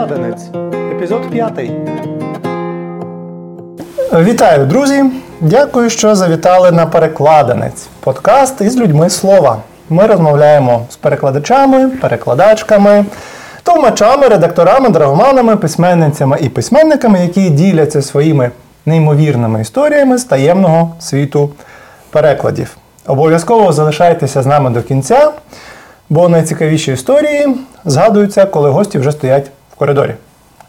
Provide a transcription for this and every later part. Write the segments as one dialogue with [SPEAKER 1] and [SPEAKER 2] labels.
[SPEAKER 1] Перекладенець. Епізод 5. Вітаю, друзі! Дякую, що завітали на перекладенець. Подкаст із людьми слова. Ми розмовляємо з перекладачами, перекладачками, товмачами, редакторами, драгоманами, письменницями і письменниками, які діляться своїми неймовірними історіями з таємного світу перекладів. Обов'язково залишайтеся з нами до кінця, бо найцікавіші історії згадуються, коли гості вже стоять коридорі.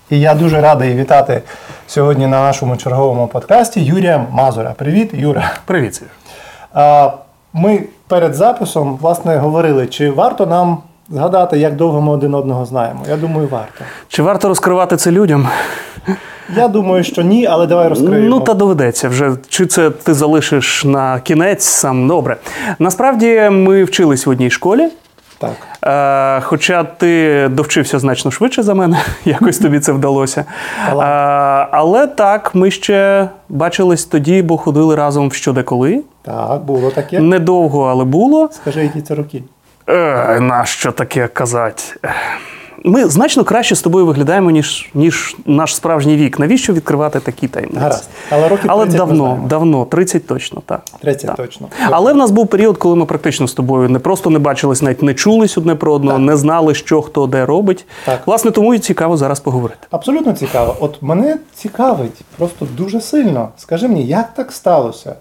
[SPEAKER 1] І я дуже радий вітати сьогодні на нашому черговому подкасті Юрія Мазура. Привіт, Юра.
[SPEAKER 2] Привіт.
[SPEAKER 1] А, Ми перед записом власне говорили, чи варто нам згадати, як довго ми один одного знаємо. Я думаю, варто.
[SPEAKER 2] Чи варто розкривати це людям?
[SPEAKER 1] Я думаю, що ні, але давай розкриємо.
[SPEAKER 2] Ну та доведеться вже. Чи це ти залишиш на кінець сам добре? Насправді ми вчились в одній школі.
[SPEAKER 1] Так.
[SPEAKER 2] Е, хоча ти довчився значно швидше за мене, якось тобі це вдалося. Е, але так, ми ще бачились тоді, бо ходили разом в щодеколи.
[SPEAKER 1] Так, було таке.
[SPEAKER 2] Недовго, але було.
[SPEAKER 1] Скажи, які це роки?
[SPEAKER 2] Е, нащо таке казати? Ми значно краще з тобою виглядаємо, ніж ніж наш справжній вік. Навіщо відкривати такі таємниці?
[SPEAKER 1] Гаразд. Але років 30 ми
[SPEAKER 2] давно, давно, 30 точно, так.
[SPEAKER 1] 30
[SPEAKER 2] Так.
[SPEAKER 1] точно.
[SPEAKER 2] Але в нас був період, коли ми практично з тобою не просто не бачились, навіть не чулись одне про одного,
[SPEAKER 1] Так.
[SPEAKER 2] не знали, що хто де робить.
[SPEAKER 1] Так.
[SPEAKER 2] Власне, тому і цікаво зараз поговорити.
[SPEAKER 1] Абсолютно цікаво. От мене цікавить просто дуже сильно. Скажи мені, як так сталося,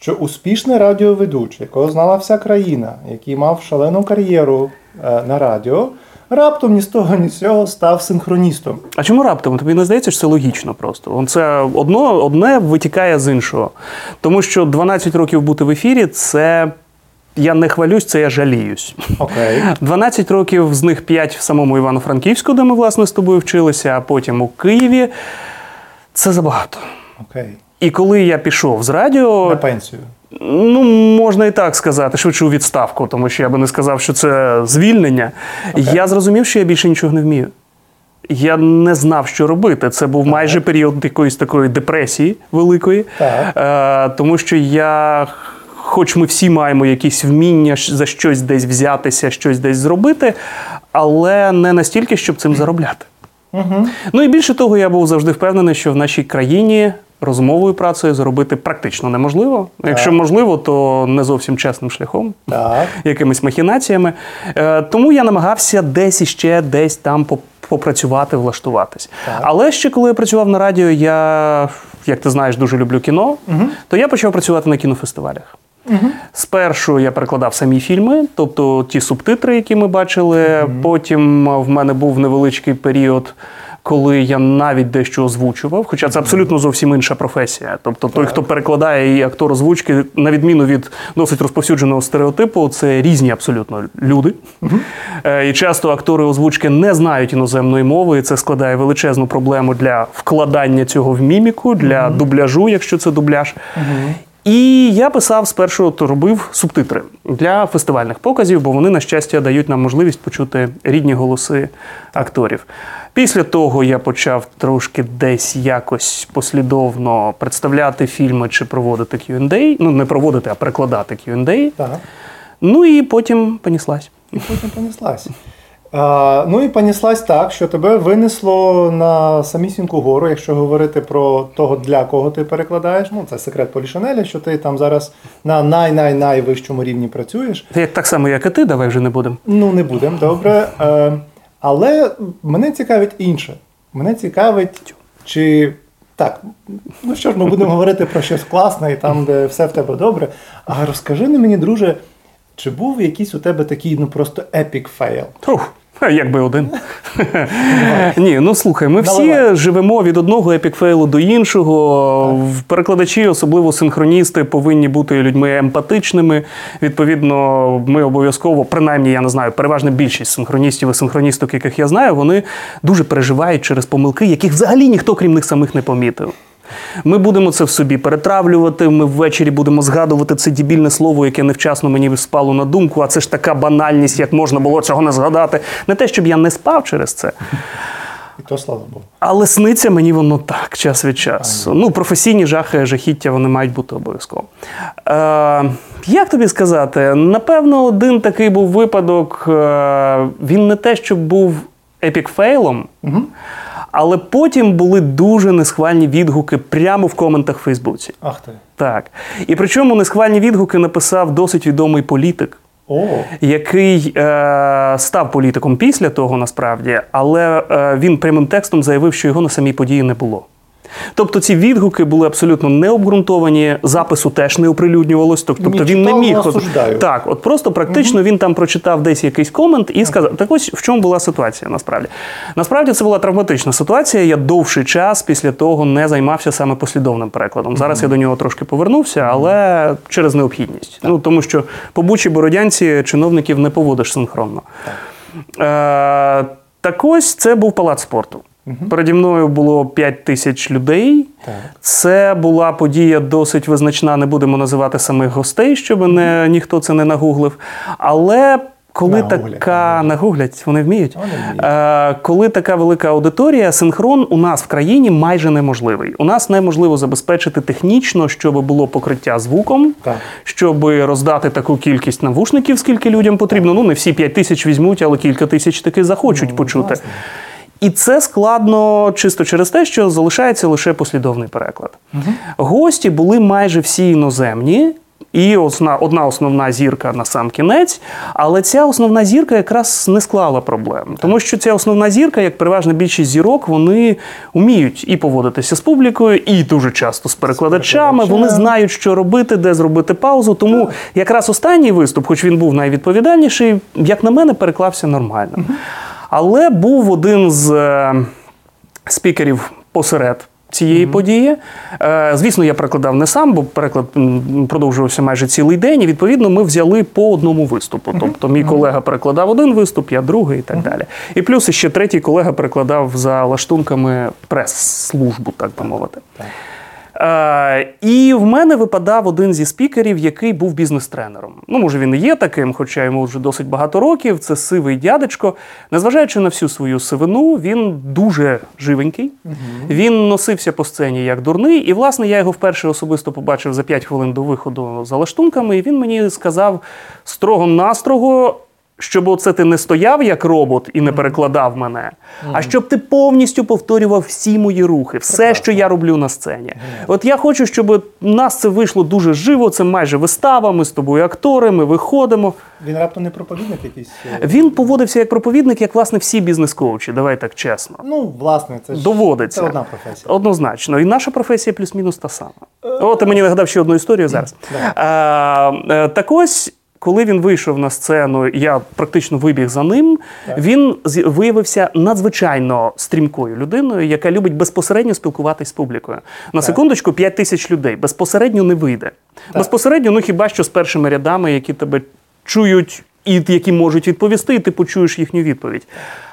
[SPEAKER 1] що успішний радіоведучий, якого знала вся країна, який мав шалену кар'єру е, на радіо, раптом ні з того, ні з цього став синхроністом.
[SPEAKER 2] А чому раптом? Тобі не здається, що це логічно просто? Он Це одно, одне витікає з іншого. Тому що 12 років бути в ефірі це. Я не хвалюсь, це я жаліюсь.
[SPEAKER 1] Окей.
[SPEAKER 2] 12 років, з них 5 в самому Івано-Франківську, де ми, власне, з тобою вчилися, а потім у Києві. Це забагато.
[SPEAKER 1] Окей.
[SPEAKER 2] І коли я пішов з радіо,
[SPEAKER 1] На пенсію.
[SPEAKER 2] Ну, можна і так сказати, швидше у відставку, тому що я би не сказав, що це звільнення. Я зрозумів, що я більше нічого не вмію. Я не знав, що робити. Це був майже період якоїсь такої депресії великої. Е, тому що я, хоч ми всі маємо якісь вміння за щось десь взятися, щось десь зробити, але не настільки, щоб цим заробляти.
[SPEAKER 1] Угу.
[SPEAKER 2] Ну і більше того, я був завжди впевнений, що в нашій країні розумовою працею заробити практично неможливо. Якщо можливо, то не зовсім чесним шляхом.
[SPEAKER 1] Так.
[SPEAKER 2] Якимись махінаціями. Е, тому я намагався десь іще, десь там попрацювати, влаштуватись.
[SPEAKER 1] Так.
[SPEAKER 2] Але ще коли я працював на радіо, я, як ти знаєш, дуже люблю кіно, то я почав працювати на кінофестивалях. Спершу я перекладав самі фільми, тобто ті субтитри, які ми бачили. Потім в мене був невеличкий період, коли я навіть дещо озвучував, хоча це абсолютно зовсім інша професія. Тобто, той, хто перекладає і актор озвучки, на відміну від досить розповсюдженого стереотипу, це різні абсолютно люди. Е, І часто актори озвучки не знають іноземної мови, і це складає величезну проблему для вкладання цього в міміку, для дубляжу, якщо це дубляж. І я писав спершу, то робив субтитри для фестивальних показів, бо вони, на щастя, дають нам можливість почути рідні голоси акторів. Після того я почав трошки десь якось послідовно представляти фільми чи проводити Q&A. Ну, не проводити, а перекладати Q&A.
[SPEAKER 1] Так.
[SPEAKER 2] Ну і потім поніслась.
[SPEAKER 1] І потім понеслась. Ну і понеслась так, що тебе винесло на самісіньку гору, якщо говорити про того, для кого ти перекладаєш. Ну, це секрет Полішанеля, що ти там зараз на най-най-найвищому рівні працюєш.
[SPEAKER 2] Як так само, як і ти, давай вже не будемо.
[SPEAKER 1] Ну, не будемо, добре. Е, але мене цікавить інше. Мене цікавить, чи. Так, ну що ж, ми будемо говорити про щось класне і там, де все в тебе добре. А розкажи мені, друже, чи був якийсь у тебе такий, ну просто epic fail?
[SPEAKER 2] Ух, а як би один. Ні, ну слухай, ми всі живемо від одного epic fail у до іншого. Перекладачі, особливо синхроністи, повинні бути людьми емпатичними. Відповідно, ми обов'язково, принаймні, я не знаю, переважна більшість синхроністів і синхроністок, яких я знаю, вони дуже переживають через помилки, яких взагалі ніхто, крім них самих, не помітив. Ми будемо це в собі перетравлювати. Ми ввечері будемо згадувати це дебільне слово, яке невчасно мені спало на думку. А це ж така банальність, як можна було цього не згадати. Не те, щоб я не спав через це.
[SPEAKER 1] І то слава Богу.
[SPEAKER 2] Але сниться мені воно так, час від часу. Ну, професійні жахи, жахіття вони мають бути обов'язково. Е, як тобі сказати? Напевно, один такий був випадок. Е, він не те, щоб був epic fail ом, але потім були дуже несхвальні відгуки прямо в коментах в Фейсбуці.
[SPEAKER 1] Ах ти.
[SPEAKER 2] Так. І причому несхвальні відгуки написав досить відомий політик,
[SPEAKER 1] О,
[SPEAKER 2] який е, став політиком після того, насправді, але е, він прямим текстом заявив, що його на самій події не було. Тобто ці відгуки були абсолютно необґрунтовані, запису теж не оприлюднювалось. Тобто
[SPEAKER 1] Ні,
[SPEAKER 2] він не міг
[SPEAKER 1] осуждаю.
[SPEAKER 2] так, от просто практично він там прочитав десь якийсь комент і сказав: так ось в чому була ситуація насправді. Насправді це була травматична ситуація. Я довший час після того не займався саме послідовним перекладом. Зараз я до нього трошки повернувся, але через необхідність. Ну тому що по Бучі Бородянці чиновників не поводиш синхронно. Е, так ось це був палац спорту. Переді мною було 5 тисяч людей.
[SPEAKER 1] Так.
[SPEAKER 2] Це була подія досить визначна. Не будемо називати самих гостей, щоб не, ніхто це не нагуглив. Але коли
[SPEAKER 1] Нагуглять,
[SPEAKER 2] така нагуглять, вони вміють.
[SPEAKER 1] Вони вміють.
[SPEAKER 2] Е, коли така велика аудиторія, синхрон у нас в країні майже неможливий. У нас неможливо забезпечити технічно, щоб було покриття звуком,
[SPEAKER 1] Так.
[SPEAKER 2] щоб роздати таку кількість навушників, скільки людям потрібно. Ну не всі 5 тисяч візьмуть, але кілька тисяч таки захочуть
[SPEAKER 1] Ну,
[SPEAKER 2] почути.
[SPEAKER 1] власне.
[SPEAKER 2] І це складно чисто через те, що залишається лише послідовний переклад. Гості були майже всі іноземні. І одна, одна основна зірка на сам кінець, але ця основна зірка якраз не склала проблем. Тому що ця основна зірка, як переважна більшість зірок, вони вміють і поводитися з публікою, і дуже часто з перекладачами. Вони знають, що робити, де зробити паузу. Тому якраз останній виступ, хоч він був найвідповідальніший, як на мене, переклався нормально. Але був один з е, спікерів посеред. Цієї події. Е, звісно, я перекладав не сам, бо переклад продовжувався майже цілий день. І відповідно ми взяли по одному виступу. Тобто, мій колега перекладав один виступ, я другий і так далі. І плюс ще третій колега перекладав за лаштунками прес-службу, так би мовити. Е, і в мене випадав один зі спікерів, який був бізнес-тренером. Ну, може, він і є таким, хоча йому вже досить багато років. Це сивий дядечко. Незважаючи на всю свою сивину, він дуже живенький. Він носився по сцені як дурний. І, власне, я його вперше особисто побачив за 5 хвилин до виходу за лаштунками. І він мені сказав строго-настрого. Щоб оце ти не стояв як робот і не перекладав мене, а щоб ти повністю повторював всі мої рухи, все, що я роблю на сцені. От я хочу, щоб у нас це вийшло дуже живо. Це майже вистава. Ми з тобою актори, ми виходимо.
[SPEAKER 1] Він раптом не проповідник якийсь. е,
[SPEAKER 2] Він поводився як проповідник, як власне всі бізнес-коучі. Давай так чесно.
[SPEAKER 1] Ну, власне, це ж
[SPEAKER 2] Доводиться.
[SPEAKER 1] Це одна професія.
[SPEAKER 2] Однозначно. І наша професія плюс-мінус та сама. О, ти мені нагадав ще одну історію зараз. А, е, так ось. Коли він вийшов на сцену, я практично вибіг за ним. Він з- виявився надзвичайно стрімкою людиною, яка любить безпосередньо спілкуватись з публікою. На секундочку, 5 тисяч людей безпосередньо не вийде. Безпосередньо, ну хіба що з першими рядами, які тебе чують і які можуть відповісти, і ти почуєш їхню відповідь.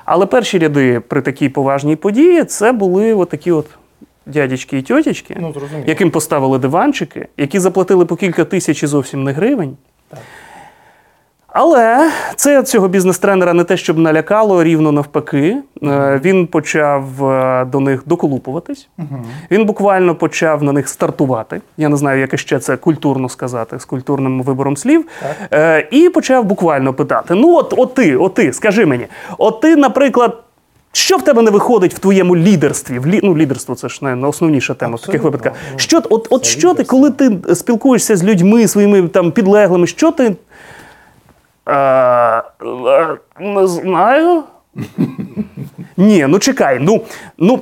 [SPEAKER 2] Але перші ряди при такій поважній події це були отакі от. Дядечки і тьотячки,
[SPEAKER 1] Ну,
[SPEAKER 2] яким поставили диванчики, які заплатили по кілька тисяч і зовсім не гривень. Але це цього бізнес-тренера не те, щоб налякало, рівно навпаки. Е, Він почав е, до них доколупуватись. Він буквально почав на них стартувати. Я не знаю, як іще це культурно сказати з культурним вибором слів. Е, І почав буквально питати: ну, от, от ти, от ти, скажи мені, от ти, наприклад. Що в тебе не виходить в твоєму лідерстві? В лі... Ну, лідерство це ж не найосновніша тема в таких випадках.
[SPEAKER 1] Ну,
[SPEAKER 2] Що, от, от що ти, коли ти спілкуєшся з людьми, своїми там підлеглими, що ти. Е, не знаю. Ні, ну чекай, ну, ну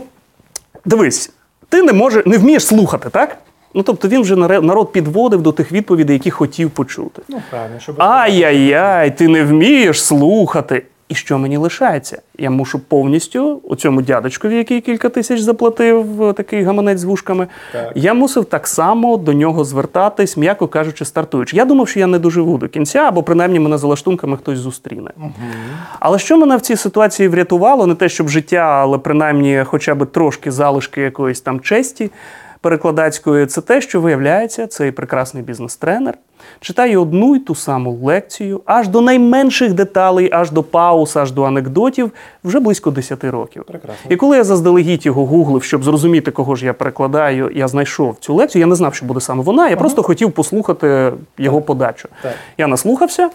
[SPEAKER 2] дивись, ти не може, не вмієш слухати, так? Ну, тобто він вже народ підводив до тих відповідей, які хотів почути.
[SPEAKER 1] Ну, правильно, щоб
[SPEAKER 2] Ай-яй-яй, ти не вмієш слухати. І що мені лишається? Я мушу повністю у цьому дядечкові, який кілька тисяч заплатив, е, такий гаманець з вушками.
[SPEAKER 1] Так.
[SPEAKER 2] Я мусив так само до нього звертатись, м'яко кажучи, стартуючи. Я думав, що я не доживу до кінця, або принаймні мене за лаштунками хтось зустріне. Але що мене в цій ситуації врятувало, не те, щоб життя, але принаймні хоча б трошки залишки якоїсь там честі перекладацької, це те, що виявляється, цей прекрасний бізнес-тренер читає одну й ту саму лекцію, аж до найменших деталей, аж до пауз, аж до анекдотів, вже близько 10 років.
[SPEAKER 1] Прекрасно.
[SPEAKER 2] І коли я заздалегідь його гуглив, щоб зрозуміти, кого ж я перекладаю, я знайшов цю лекцію. Я не знав, що буде саме вона. Я просто хотів послухати його подачу.
[SPEAKER 1] Так.
[SPEAKER 2] Я наслухався,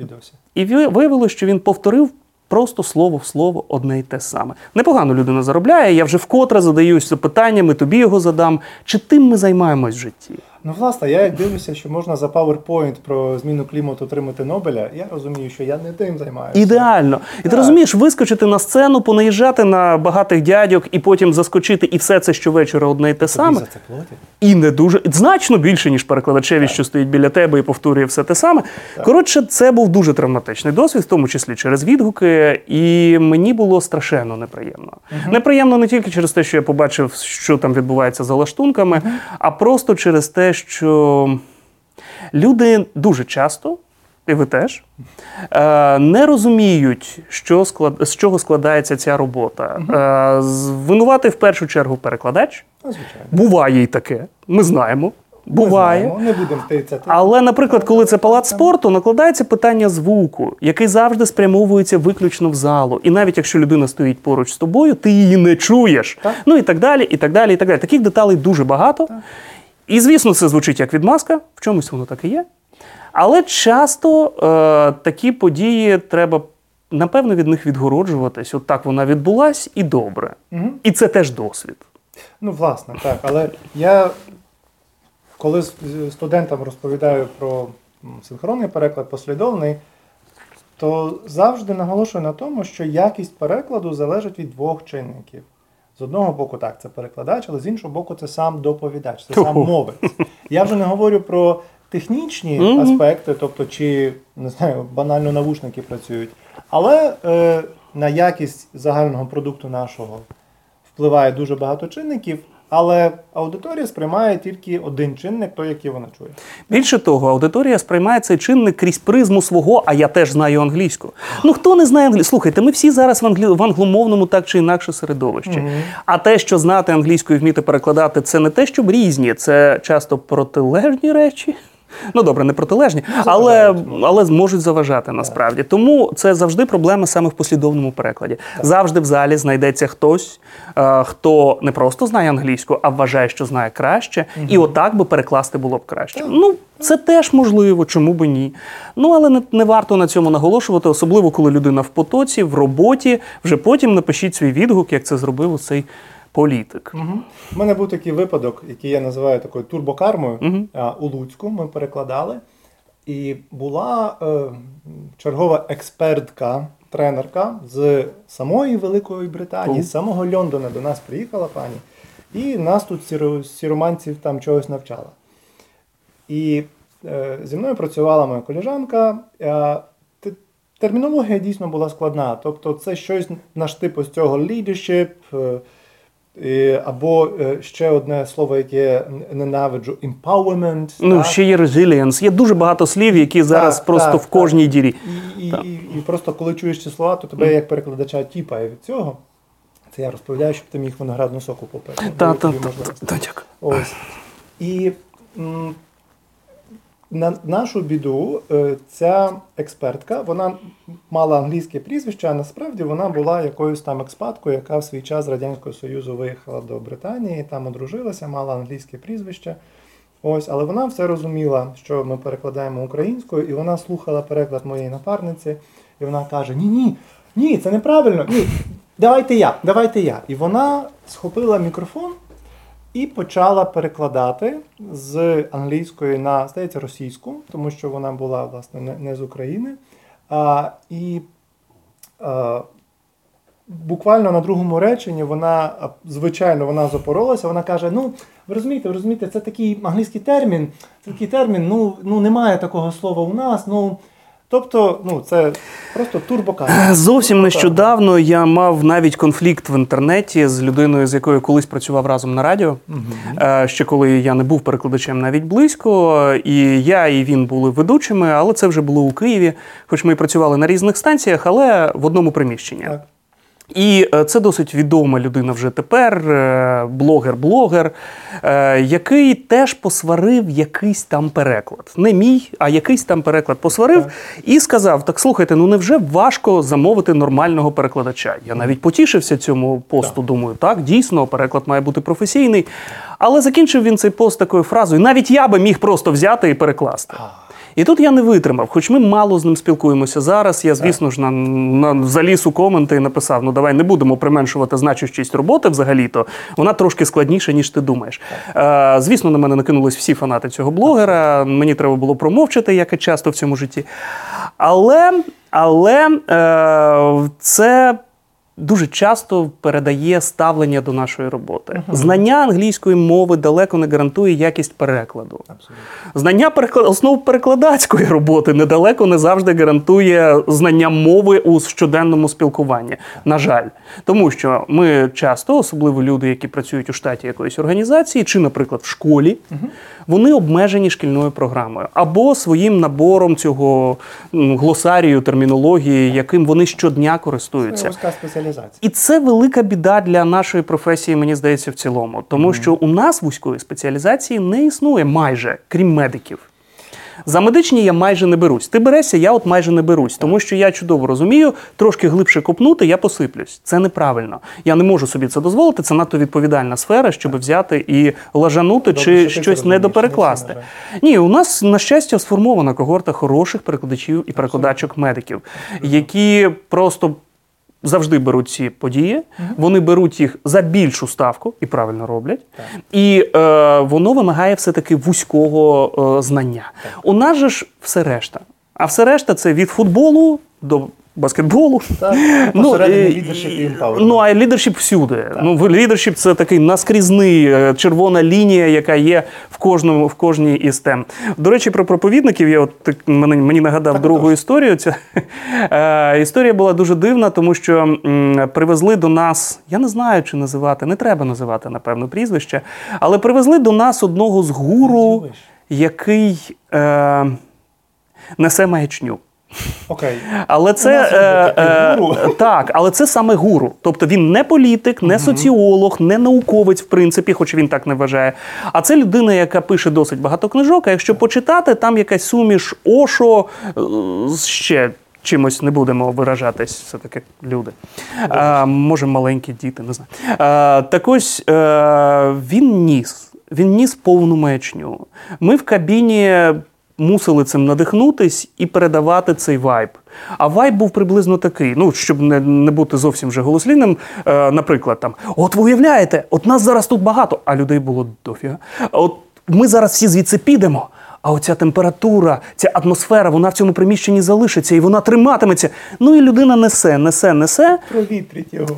[SPEAKER 1] Відося.
[SPEAKER 2] і ви- виявилося, що він повторив Просто слово в слово одне й те саме. Непогано людина заробляє. Я вже вкотре задаюсь запитаннями, тобі його задам. Чи тим ми займаємось в житті?
[SPEAKER 1] Ну, власне, я як дивлюся, що можна за PowerPoint про зміну клімату отримати Нобеля, я розумію, що я не тим займаюся.
[SPEAKER 2] Ідеально. І ти розумієш, вискочити на сцену, понаїжджати на багатих дядьок і потім заскочити, і все це щовечора одне й те
[SPEAKER 1] Тобі
[SPEAKER 2] саме.
[SPEAKER 1] за це платять?
[SPEAKER 2] І не дуже значно більше, ніж перекладачеві, що стоїть біля тебе і повторює все те саме. Коротше, це був дуже травматичний досвід, в тому числі через відгуки, і мені було страшенно неприємно. Неприємно не тільки через те, що я побачив, що там відбувається за лаштунками, а просто через те, що люди дуже часто. І ви теж е, не розуміють, що склад... з чого складається ця робота. Е, з- в першу чергу перекладач.
[SPEAKER 1] Ну, звичайно.
[SPEAKER 2] Буває і таке. Ми знаємо. Буває.
[SPEAKER 1] Ми знаємо, не будемо тицяти.
[SPEAKER 2] Але, наприклад, коли це палац спорту, накладається питання звуку, який завжди спрямовується виключно в залу. І навіть якщо людина стоїть поруч з тобою, ти її не чуєш.
[SPEAKER 1] Так.
[SPEAKER 2] Ну і так далі, і так далі, і так далі. Таких деталей дуже багато. І, звісно, це звучить як відмазка, в чомусь воно так і є. Але часто е, такі події треба, напевно, від них відгороджуватись. От так вона відбулась, і добре.
[SPEAKER 1] Мгм.
[SPEAKER 2] І це теж досвід.
[SPEAKER 1] Ну, власне, так. Але я, коли студентам розповідаю про синхронний переклад, послідовний, то завжди наголошую на тому, що якість перекладу залежить від двох чинників. З одного боку, так, це перекладач, але з іншого боку, це сам доповідач, це сам мовець. Я вже не говорю про технічні аспекти, тобто чи не знаю, банально навушники працюють, але е, на якість загального продукту нашого впливає дуже багато чинників, але аудиторія сприймає тільки один чинник, той, який вона чує.
[SPEAKER 2] Більше того, аудиторія сприймає цей чинник крізь призму свого, а я теж знаю англійську. Ну хто не знає англійську? Слухайте, ми всі зараз в, англі... в англомовному так чи інакше середовищі. А те, що знати англійську і вміти перекладати, це не те, щоб різні, це часто протилежні речі. Ну добре, не протилежні, але, але зможуть заважати насправді. Тому це завжди проблема саме в послідовному перекладі. Завжди в залі знайдеться хтось, е, хто не просто знає англійську, а вважає, що знає краще, і отак би перекласти було б краще. Ну, це теж можливо, чому би ні. Ну але не, не варто на цьому наголошувати, особливо коли людина в потоці, в роботі. Вже потім напишіть свій відгук, як це зробив у цей політик.
[SPEAKER 1] У мене був такий випадок, який я називаю такою турбокармою а, у Луцьку. Ми перекладали. І була е, чергова експертка, тренерка з самої Великої Британії, з самого Лондона до нас приїхала пані, і нас тут сіро- сіроманців там чогось навчала. І е, зі мною працювала моя коліжанка. Е, термінологія дійсно була складна. Тобто, це щось на штипу з цього leadership, е, або е, ще одне слово, яке я ненавиджу empowerment.
[SPEAKER 2] Ну,
[SPEAKER 1] так?
[SPEAKER 2] ще є resilience. Є дуже багато слів, які зараз
[SPEAKER 1] Так,
[SPEAKER 2] просто
[SPEAKER 1] так,
[SPEAKER 2] в кожній
[SPEAKER 1] так.
[SPEAKER 2] дірі.
[SPEAKER 1] І,
[SPEAKER 2] Так.
[SPEAKER 1] і, і просто коли чуєш ці слова, то тебе як перекладача тіпає від цього. Це я розповідаю, щоб ти міг виноградну соку попити. Так,
[SPEAKER 2] так, так.
[SPEAKER 1] Ось. І м, на нашу біду, е, ця експертка, вона мала англійське прізвище, а насправді вона була якоюсь там експаткою, яка в свій час з Радянського Союзу виїхала до Британії, там одружилася, мала англійське прізвище. Ось, але вона все розуміла, що ми перекладаємо українською, і вона слухала переклад моєї напарниці, і вона каже: Ні, ні, ні, це неправильно. Ні, давайте я, давайте я. І вона схопила мікрофон і почала перекладати з англійської на, здається, російську, тому що вона була, власне, не, з України. А, і а, буквально на другому реченні вона, звичайно, вона запоролася, вона каже: ну, ви розумієте, ви розумієте, це такий англійський термін, це такий термін, ну, ну немає такого слова у нас. ну... Тобто, ну, це просто турбока
[SPEAKER 2] Зовсім нещодавно я мав навіть конфлікт в інтернеті з людиною, з якою колись працював разом на радіо. Угу. Ще коли я не був перекладачем навіть близько, і я і він були ведучими, але це вже було у Києві. Хоч ми і працювали на різних станціях, але в одному приміщенні.
[SPEAKER 1] Так.
[SPEAKER 2] І е, це досить відома людина вже тепер, блогер-блогер, е, який теж посварив якийсь там переклад. Не мій, а якийсь там переклад посварив
[SPEAKER 1] Так.
[SPEAKER 2] і сказав: так слухайте, ну невже важко замовити нормального перекладача? Я навіть потішився цьому посту. Думаю, так, дійсно, переклад має бути професійний. Але закінчив він цей пост такою фразою: навіть я би міг просто взяти і перекласти. І тут я не витримав, хоч ми мало з ним спілкуємося зараз. Я, звісно ж, на, на заліз у коменти і написав: ну давай не будемо применшувати значущість роботи взагалі-то. Вона трошки складніша, ніж ти думаєш. Е, звісно, на мене накинулись всі фанати цього блогера. Мені треба було промовчати, як і часто в цьому житті. Але, але е, це. Дуже часто передає ставлення до нашої роботи. Знання англійської мови далеко не гарантує якість перекладу.
[SPEAKER 1] Абсолютно.
[SPEAKER 2] Знання переклад... основ перекладацької роботи недалеко не завжди гарантує знання мови у щоденному спілкуванні. На жаль, тому що ми часто, особливо люди, які працюють у штаті якоїсь організації, чи, наприклад, в школі, вони обмежені шкільною програмою або своїм набором цього глосарію, термінології, яким вони щодня користуються.
[SPEAKER 1] Вузька.
[SPEAKER 2] І це велика біда для нашої професії, мені здається, в цілому. Тому що у нас вузької спеціалізації не існує майже, крім медиків. За медичні я майже не берусь. Ти берешся, я от майже не берусь, тому що я чудово розумію, трошки глибше копнути, я посиплюсь. Це неправильно. Я не можу собі це дозволити. Це надто відповідальна сфера, щоб взяти і лажанути
[SPEAKER 1] Добре,
[SPEAKER 2] чи
[SPEAKER 1] що
[SPEAKER 2] щось недоперекласти. Ні, у нас на щастя сформована когорта хороших перекладачів і перекладачок медиків, які просто. Завжди беруть ці події, вони беруть їх за більшу ставку і правильно роблять. І е, воно вимагає все-таки вузького е, знання. У нас же ж все решта. А все решта це від футболу до баскетболу.
[SPEAKER 1] Так,
[SPEAKER 2] Ну,
[SPEAKER 1] і
[SPEAKER 2] і- ну, а лідершіп всюди. Ну, лідершіп це такий наскрізний е, червона лінія, яка є в кожному в кожній із тем. До речі, про проповідників я от так мені, мені нагадав
[SPEAKER 1] Так,
[SPEAKER 2] другу
[SPEAKER 1] отож.
[SPEAKER 2] історію. Ця е, історія була дуже дивна, тому що м, привезли до нас, я не знаю, чи називати, не треба називати напевно прізвище, але привезли до нас одного з гуру, який е, несе маячню.
[SPEAKER 1] Окей.
[SPEAKER 2] Але це е, е, так, але це саме гуру. Тобто він не політик, не соціолог, не науковець, в принципі, хоч він так не вважає. А це людина, яка пише досить багато книжок. А якщо почитати, там якась суміш Ошо е, з ще. Чимось не будемо виражатись, все таки люди. А, може, маленькі діти, не знаю. А, так ось е, він ніс. Він ніс повну маячню. Ми в кабіні мусили цим надихнутись і передавати цей вайб. А вайб був приблизно такий: ну, щоб не, не бути зовсім вже голослівним. Е, наприклад, там: от ви уявляєте, от нас зараз тут багато, а людей було дофіга. От ми зараз всі звідси підемо. А оця температура, ця атмосфера, вона в цьому приміщенні залишиться і вона триматиметься. Ну і людина несе, несе, несе.
[SPEAKER 1] Провітріть його.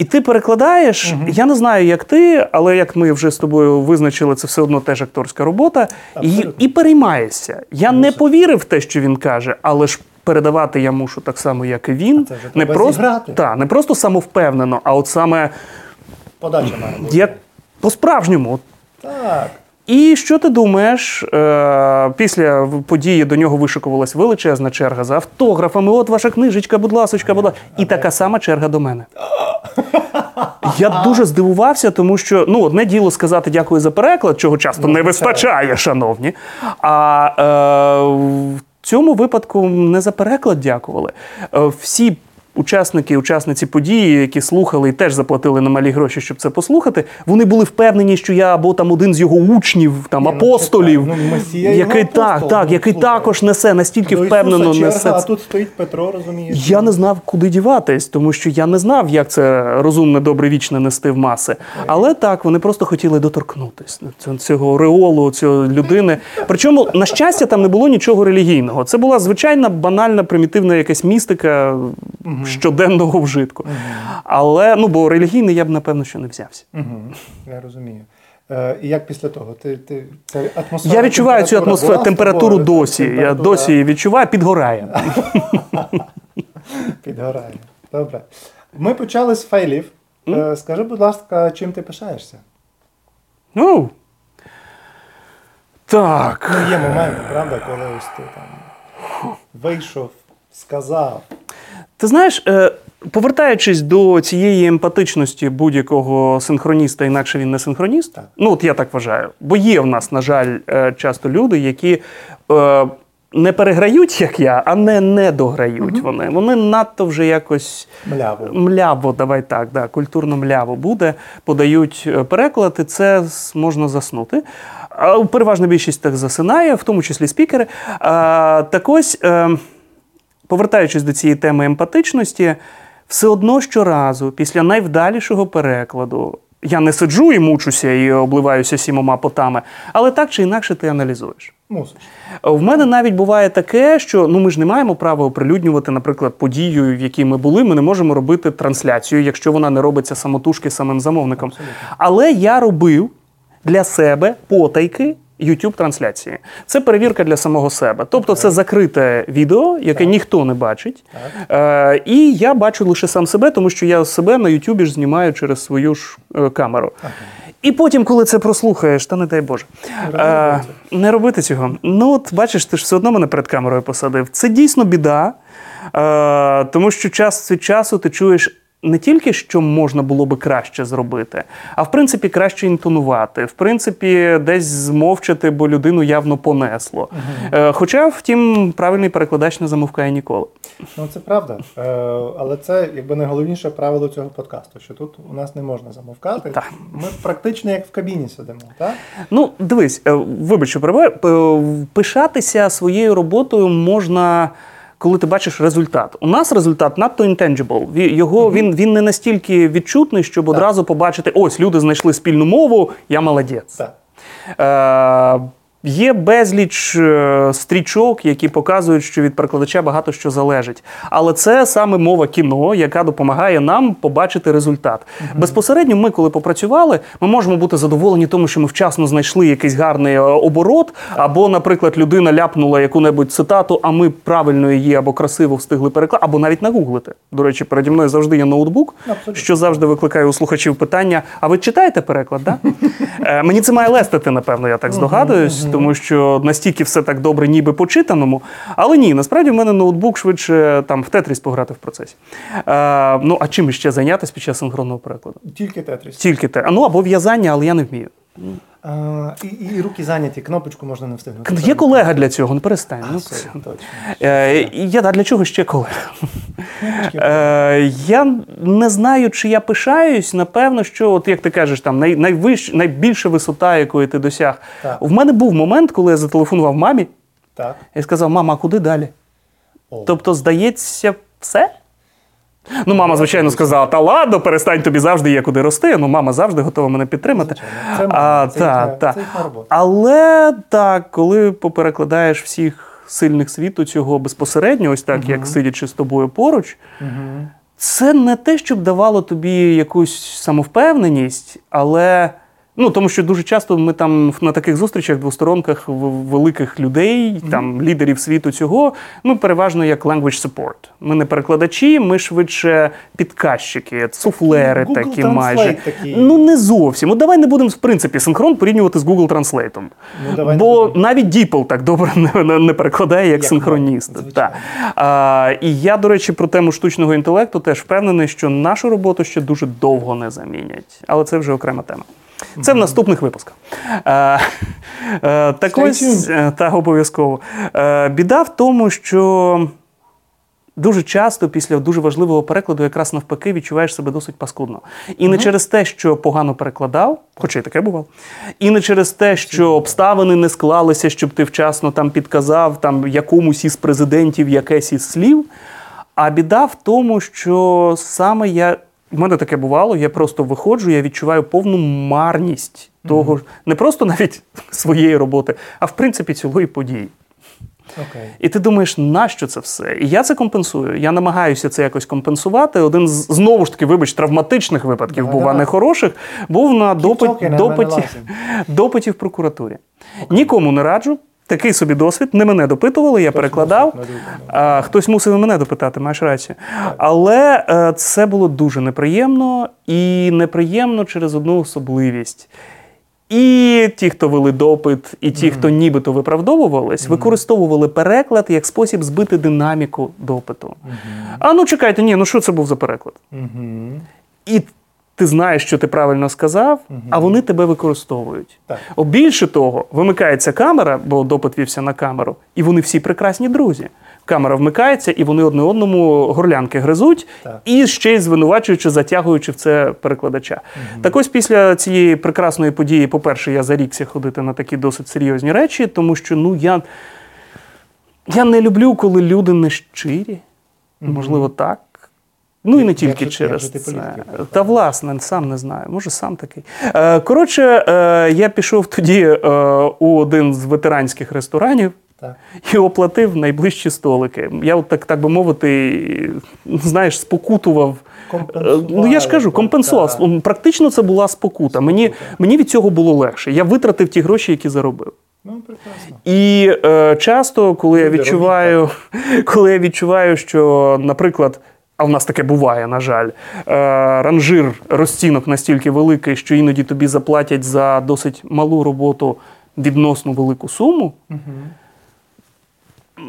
[SPEAKER 2] І ти перекладаєш. Я не знаю, як ти, але як ми вже з тобою визначили, це все одно теж акторська робота. І,
[SPEAKER 1] Абсолютно.
[SPEAKER 2] і переймаєшся. Я не повірив в те, що він каже, але ж. Передавати я мушу так само, як і він.
[SPEAKER 1] Це
[SPEAKER 2] не просто, та, не просто самовпевнено, а от саме
[SPEAKER 1] Подача має бути.
[SPEAKER 2] як по-справжньому.
[SPEAKER 1] Так.
[SPEAKER 2] І що ти думаєш? Е, після події до нього вишикувалась величезна черга за автографами. От ваша книжечка, будь ласочка, будь ласка. І така сама черга до мене. Я дуже здивувався, тому що ну, одне діло сказати дякую за переклад, чого часто не вистачає, шановні. А е, в цьому випадку не за переклад дякували. Е, всі учасники, учасниці події, які слухали і теж заплатили немалі гроші, щоб це послухати, вони були впевнені, що я або там один з його учнів, там
[SPEAKER 1] Ні, ну,
[SPEAKER 2] апостолів,
[SPEAKER 1] ну, Месія
[SPEAKER 2] який так,
[SPEAKER 1] апостол,
[SPEAKER 2] так,
[SPEAKER 1] ну,
[SPEAKER 2] який
[SPEAKER 1] слухай.
[SPEAKER 2] також несе настільки
[SPEAKER 1] До
[SPEAKER 2] впевнено
[SPEAKER 1] Ісуса
[SPEAKER 2] несе.
[SPEAKER 1] а тут стоїть Петро, розумієш?
[SPEAKER 2] Я не знав, куди діватись, тому що я не знав, як це розумне, добре, вічне нести в маси. Але так, вони просто хотіли доторкнутись до цього реолу, цього людини. Причому, на щастя, там не було нічого релігійного. Це була звичайна, банальна, примітивна якась містика щоденного вжитку. Але ну, бо релігійний я б напевно що не взявся.
[SPEAKER 1] Я розумію. Е, і як після того? Ти, ти, це атмосфера,
[SPEAKER 2] Я відчуваю цю атмосферу,
[SPEAKER 1] була
[SPEAKER 2] температуру
[SPEAKER 1] тобою?
[SPEAKER 2] досі. Я досі її відчуваю, підгорає.
[SPEAKER 1] Підгорає. Добре. Ми почали з фейлів. Е, Скажи, будь ласка, чим ти пишаєшся?
[SPEAKER 2] Ну. Так.
[SPEAKER 1] Ну, є моменти, правда, коли ось ти там вийшов, сказав.
[SPEAKER 2] Ти знаєш, е, повертаючись до цієї емпатичності будь-якого синхроніста, інакше він не синхроніст.
[SPEAKER 1] Так.
[SPEAKER 2] Ну, от я так вважаю. Бо є в нас, на жаль, е, часто люди, які. Е, не переграють, як я, а не недограють вони. Вони надто вже якось
[SPEAKER 1] Мляво.
[SPEAKER 2] мляво, давай так, да, культурно мляво буде, подають переклад, і це можна заснути. А переважна більшість так засинає, в тому числі спікери. А, так ось, е, повертаючись до цієї теми емпатичності, все одно щоразу, після найвдалішого перекладу, я не сиджу і мучуся і обливаюся сімома потами, але так чи інакше ти аналізуєш.
[SPEAKER 1] Мусиш.
[SPEAKER 2] В мене навіть буває таке, що ну ми ж не маємо права оприлюднювати, наприклад, подію, в якій ми були. Ми не можемо робити трансляцію, якщо вона не робиться самотужки самим замовником. Але я робив для себе потайки. Youtube трансляції. Це перевірка для самого себе. Тобто це закрите відео, яке ніхто не бачить. Е, і я бачу лише сам себе, тому що я себе на YouTube ж знімаю через свою ж е, камеру. І потім, коли це прослухаєш, та не дай Боже. Е, не робити цього. Ну, от бачиш, ти ж все одно мене перед камерою посадив. Це дійсно біда, е, тому що час від часу ти чуєш. Не тільки що можна було би краще зробити, а в принципі краще інтонувати, в принципі, десь змовчати, бо людину явно понесло. Е, Хоча, втім, правильний перекладач не замовкає ніколи.
[SPEAKER 1] Ну це правда. Е, але це якби найголовніше правило цього подкасту, що тут у нас не можна замовкати.
[SPEAKER 2] Так.
[SPEAKER 1] Ми практично як в кабіні сидимо, так?
[SPEAKER 2] Ну, дивись, е, вибач, що пишатися своєю роботою можна. Коли ти бачиш результат, у нас результат надто intangible. Його він, він не настільки відчутний, щоб одразу побачити: ось люди знайшли спільну мову, я молодець.
[SPEAKER 1] Так.
[SPEAKER 2] Е, Є безліч е, стрічок, які показують, що від перекладача багато що залежить. Але це саме мова кіно, яка допомагає нам побачити результат. Безпосередньо, ми, коли попрацювали, ми можемо бути задоволені тому, що ми вчасно знайшли якийсь гарний е, оборот, або, наприклад, людина ляпнула яку-небудь цитату, а ми правильно її або красиво встигли перекласти, або навіть нагуглити. До речі, переді мною завжди є ноутбук,
[SPEAKER 1] Абсолютно.
[SPEAKER 2] що завжди викликає у слухачів питання: а ви читаєте переклад? Да? Е, Мені це має лестити, напевно, я так здогадуюсь, тому що настільки все так добре, ніби по-читаному. Але ні, насправді в мене ноутбук швидше там в Тетріс пограти в процесі. Е, ну а чим ще зайнятися під час синхронного перекладу?
[SPEAKER 1] Тільки тетріс.
[SPEAKER 2] Тільки те. Ну або в'язання, але я не вмію.
[SPEAKER 1] А, і, і руки зайняті, кнопочку можна не встигнути.
[SPEAKER 2] Є колега для цього, не перестань.
[SPEAKER 1] А,
[SPEAKER 2] Ну,
[SPEAKER 1] sorry, точно.
[SPEAKER 2] Е, я да, для чого ще колега? Е, я не знаю, чи я пишаюсь. Напевно, що, от як ти кажеш, там най, найвищ, найбільша висота, якої ти досяг.
[SPEAKER 1] Так.
[SPEAKER 2] В мене був момент, коли я зателефонував мамі
[SPEAKER 1] Так.
[SPEAKER 2] і сказав: мама, а куди далі?
[SPEAKER 1] О.
[SPEAKER 2] Тобто, здається, все? Ну, мама, звичайно, сказала: та ладно, перестань тобі завжди є куди рости. Ну, мама завжди готова мене підтримати.
[SPEAKER 1] Це а, це
[SPEAKER 2] та,
[SPEAKER 1] це,
[SPEAKER 2] та.
[SPEAKER 1] це.
[SPEAKER 2] Але так, коли поперекладаєш всіх сильних світу цього безпосередньо, ось так, як сидячи з тобою поруч,
[SPEAKER 1] Угу.
[SPEAKER 2] це не те, щоб давало тобі якусь самовпевненість, але. Ну, тому що дуже часто ми там на таких зустрічах, двосторонках великих людей, там лідерів світу цього, ми переважно як language support. Ми не перекладачі, ми швидше підказчики, суфлери
[SPEAKER 1] Google
[SPEAKER 2] такі
[SPEAKER 1] Translate
[SPEAKER 2] майже.
[SPEAKER 1] такий.
[SPEAKER 2] Ну не зовсім. От давай не будемо в принципі синхрон порівнювати з Google Translate.
[SPEAKER 1] Ну, давай
[SPEAKER 2] Бо навіть DeepL так добре не, не, перекладає, як,
[SPEAKER 1] Як
[SPEAKER 2] синхроніст. Так. А, і я, до речі, про тему штучного інтелекту теж впевнений, що нашу роботу ще дуже довго не замінять. Але це вже окрема тема. Це в наступних випусках. Е, е, так ось, е, так, обов'язково. Біда в тому, що дуже часто після дуже важливого перекладу якраз навпаки відчуваєш себе досить паскудно. І не через те, що погано перекладав, хоча й таке бувало, і не через те, що обставини не склалися, щоб ти вчасно там підказав там якомусь із президентів якесь із слів. А біда в тому, що саме я. В мене таке бувало, я просто виходжу, я відчуваю повну марність того, ж- не просто навіть своєї роботи, а в принципі цілої події.
[SPEAKER 1] Окей.
[SPEAKER 2] І ти думаєш, нащо це все? І я це компенсую. Я намагаюся це якось компенсувати. Один з знову ж таки, вибач, травматичних випадків,
[SPEAKER 1] Давай,
[SPEAKER 2] був а не хороших, був на допит, допиті, допиті в прокуратурі. Нікому не раджу. Такий собі досвід. Не мене допитували, я перекладав.
[SPEAKER 1] мусив.
[SPEAKER 2] А, хтось мусив мене допитати, маєш рацію. Але е, це було дуже неприємно і неприємно через одну особливість. І ті, хто вели допит, і ті, хто нібито виправдовувались, використовували переклад як спосіб збити динаміку допиту. А ну чекайте, ні, ну що це був за переклад?
[SPEAKER 1] Мгм.
[SPEAKER 2] І ти знаєш, що ти правильно сказав, а вони тебе використовують.
[SPEAKER 1] Так.
[SPEAKER 2] О, більше того, вимикається камера, бо допит вівся на камеру, і вони всі прекрасні друзі. Камера вмикається, і вони одне одному горлянки гризуть,
[SPEAKER 1] Так.
[SPEAKER 2] і ще й звинувачуючи, затягуючи в це перекладача. Так ось після цієї прекрасної події, по-перше, я зарікся ходити на такі досить серйозні речі, тому що ну я, я не люблю, коли люди не щирі. Можливо, так. Ну і не тільки
[SPEAKER 1] же-
[SPEAKER 2] через
[SPEAKER 1] як
[SPEAKER 2] це.
[SPEAKER 1] політики
[SPEAKER 2] Та власне, сам не знаю. Може, сам такий. Е, коротше, е, я пішов тоді е, у один з ветеранських ресторанів.
[SPEAKER 1] Так.
[SPEAKER 2] І оплатив найближчі столики. Я, от так, так би мовити, знаєш, спокутував. Ну я ж кажу, компенсував.
[SPEAKER 1] так.
[SPEAKER 2] Практично це була спокута. Мені, мені від цього було легше. Я витратив ті гроші, які заробив.
[SPEAKER 1] Ну, прекрасно.
[SPEAKER 2] І е, часто, коли я
[SPEAKER 1] Люди,
[SPEAKER 2] відчуваю, коли я відчуваю, що, наприклад, а в нас таке буває, на жаль, е, ранжир розцінок настільки великий, що іноді тобі заплатять за досить малу роботу відносно велику суму,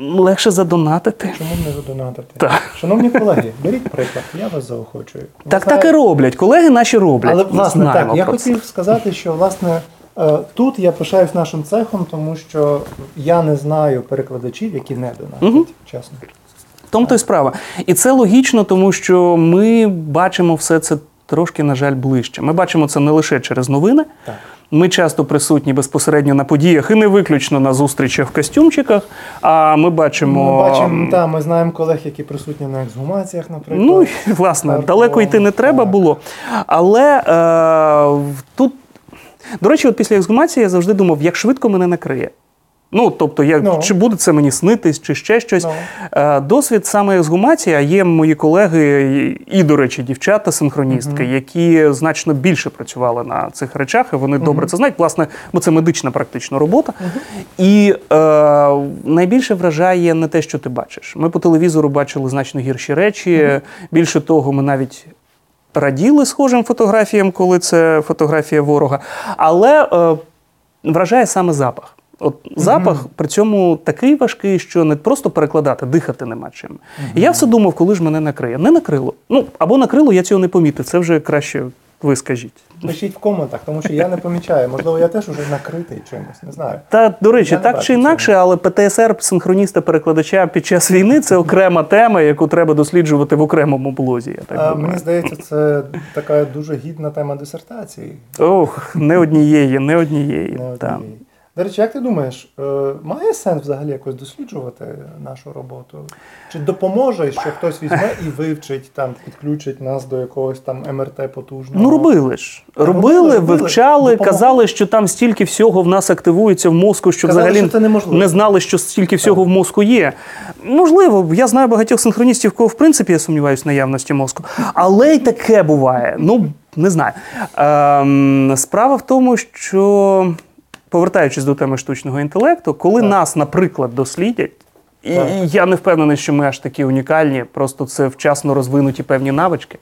[SPEAKER 2] легше задонатити.
[SPEAKER 1] Чому не задонатити?
[SPEAKER 2] Так.
[SPEAKER 1] Шановні колеги, беріть приклад, я вас заохочую. Ви
[SPEAKER 2] Так,
[SPEAKER 1] знаєте-
[SPEAKER 2] так і роблять. Колеги наші роблять.
[SPEAKER 1] Але власне
[SPEAKER 2] Знаємо
[SPEAKER 1] так, я
[SPEAKER 2] це.
[SPEAKER 1] хотів сказати, що власне е, тут я пишаюсь нашим цехом, тому що я не знаю перекладачів, які не донатять, чесно.
[SPEAKER 2] Тому то й справа. І це логічно, тому що ми бачимо все це трошки, на жаль, ближче. Ми бачимо це не лише через новини.
[SPEAKER 1] Так.
[SPEAKER 2] Ми часто присутні безпосередньо на подіях і не виключно на зустрічах в костюмчиках. А ми бачимо.
[SPEAKER 1] Ми бачимо, та, ми знаємо колег, які присутні на ексгумаціях, наприклад.
[SPEAKER 2] Ну, власне,
[SPEAKER 1] Харкова,
[SPEAKER 2] далеко йти не треба
[SPEAKER 1] так.
[SPEAKER 2] було. Але е, тут, до речі, от після ексгумації я завжди думав, як швидко мене накриє. Ну, тобто, як,
[SPEAKER 1] Ну.
[SPEAKER 2] чи буде це мені снитись, чи ще щось.
[SPEAKER 1] Ну.
[SPEAKER 2] Е, досвід саме ексгумації, а є мої колеги, і, до речі, дівчата, синхроністки, які значно більше працювали на цих речах, і вони добре це знають, власне, бо це медична практично робота. І е, найбільше вражає не те, що ти бачиш. Ми по телевізору бачили значно гірші речі. Більше того, ми навіть. Раділи схожим фотографіям, коли це фотографія ворога. Але е, вражає саме запах. От запах при цьому такий важкий, що не просто перекладати, дихати нема чим. І я все думав, коли ж мене накриє. Не накрило. Ну або накрило, я цього не помітив. Це вже краще ви скажіть.
[SPEAKER 1] Пишіть в коментах, тому що я не помічаю. Можливо, я теж уже накритий чимось, не знаю.
[SPEAKER 2] Та до речі,
[SPEAKER 1] Я
[SPEAKER 2] так чи інакше, але ПТСР синхроніста перекладача під час війни це окрема тема, яку треба досліджувати в окремому блозі. Я так
[SPEAKER 1] А,
[SPEAKER 2] думаю.
[SPEAKER 1] мені здається, це така дуже гідна тема дисертації.
[SPEAKER 2] Ох, не однієї, не однієї.
[SPEAKER 1] Не однієї. До речі, як ти думаєш, е, має сенс взагалі якось досліджувати нашу роботу? Чи допоможе, що хтось візьме і вивчить, там, підключить нас до якогось там МРТ потужного?
[SPEAKER 2] Ну, робили ж.
[SPEAKER 1] Робили,
[SPEAKER 2] Робили, вивчали,
[SPEAKER 1] Допомогли.
[SPEAKER 2] казали, що там стільки всього в нас активується в мозку, що
[SPEAKER 1] Казали,
[SPEAKER 2] взагалі
[SPEAKER 1] що це
[SPEAKER 2] не знали, що стільки всього в мозку є. Можливо, я знаю багатьох синхроністів, кого в принципі я сумніваюся в наявності мозку. Але й таке буває. Ну, не знаю. Ем, справа в тому, що, повертаючись до теми штучного інтелекту, коли
[SPEAKER 1] Так.
[SPEAKER 2] нас, наприклад, дослідять. І
[SPEAKER 1] Так.
[SPEAKER 2] і я не впевнений, що ми аж такі унікальні, просто це вчасно розвинуті певні навички.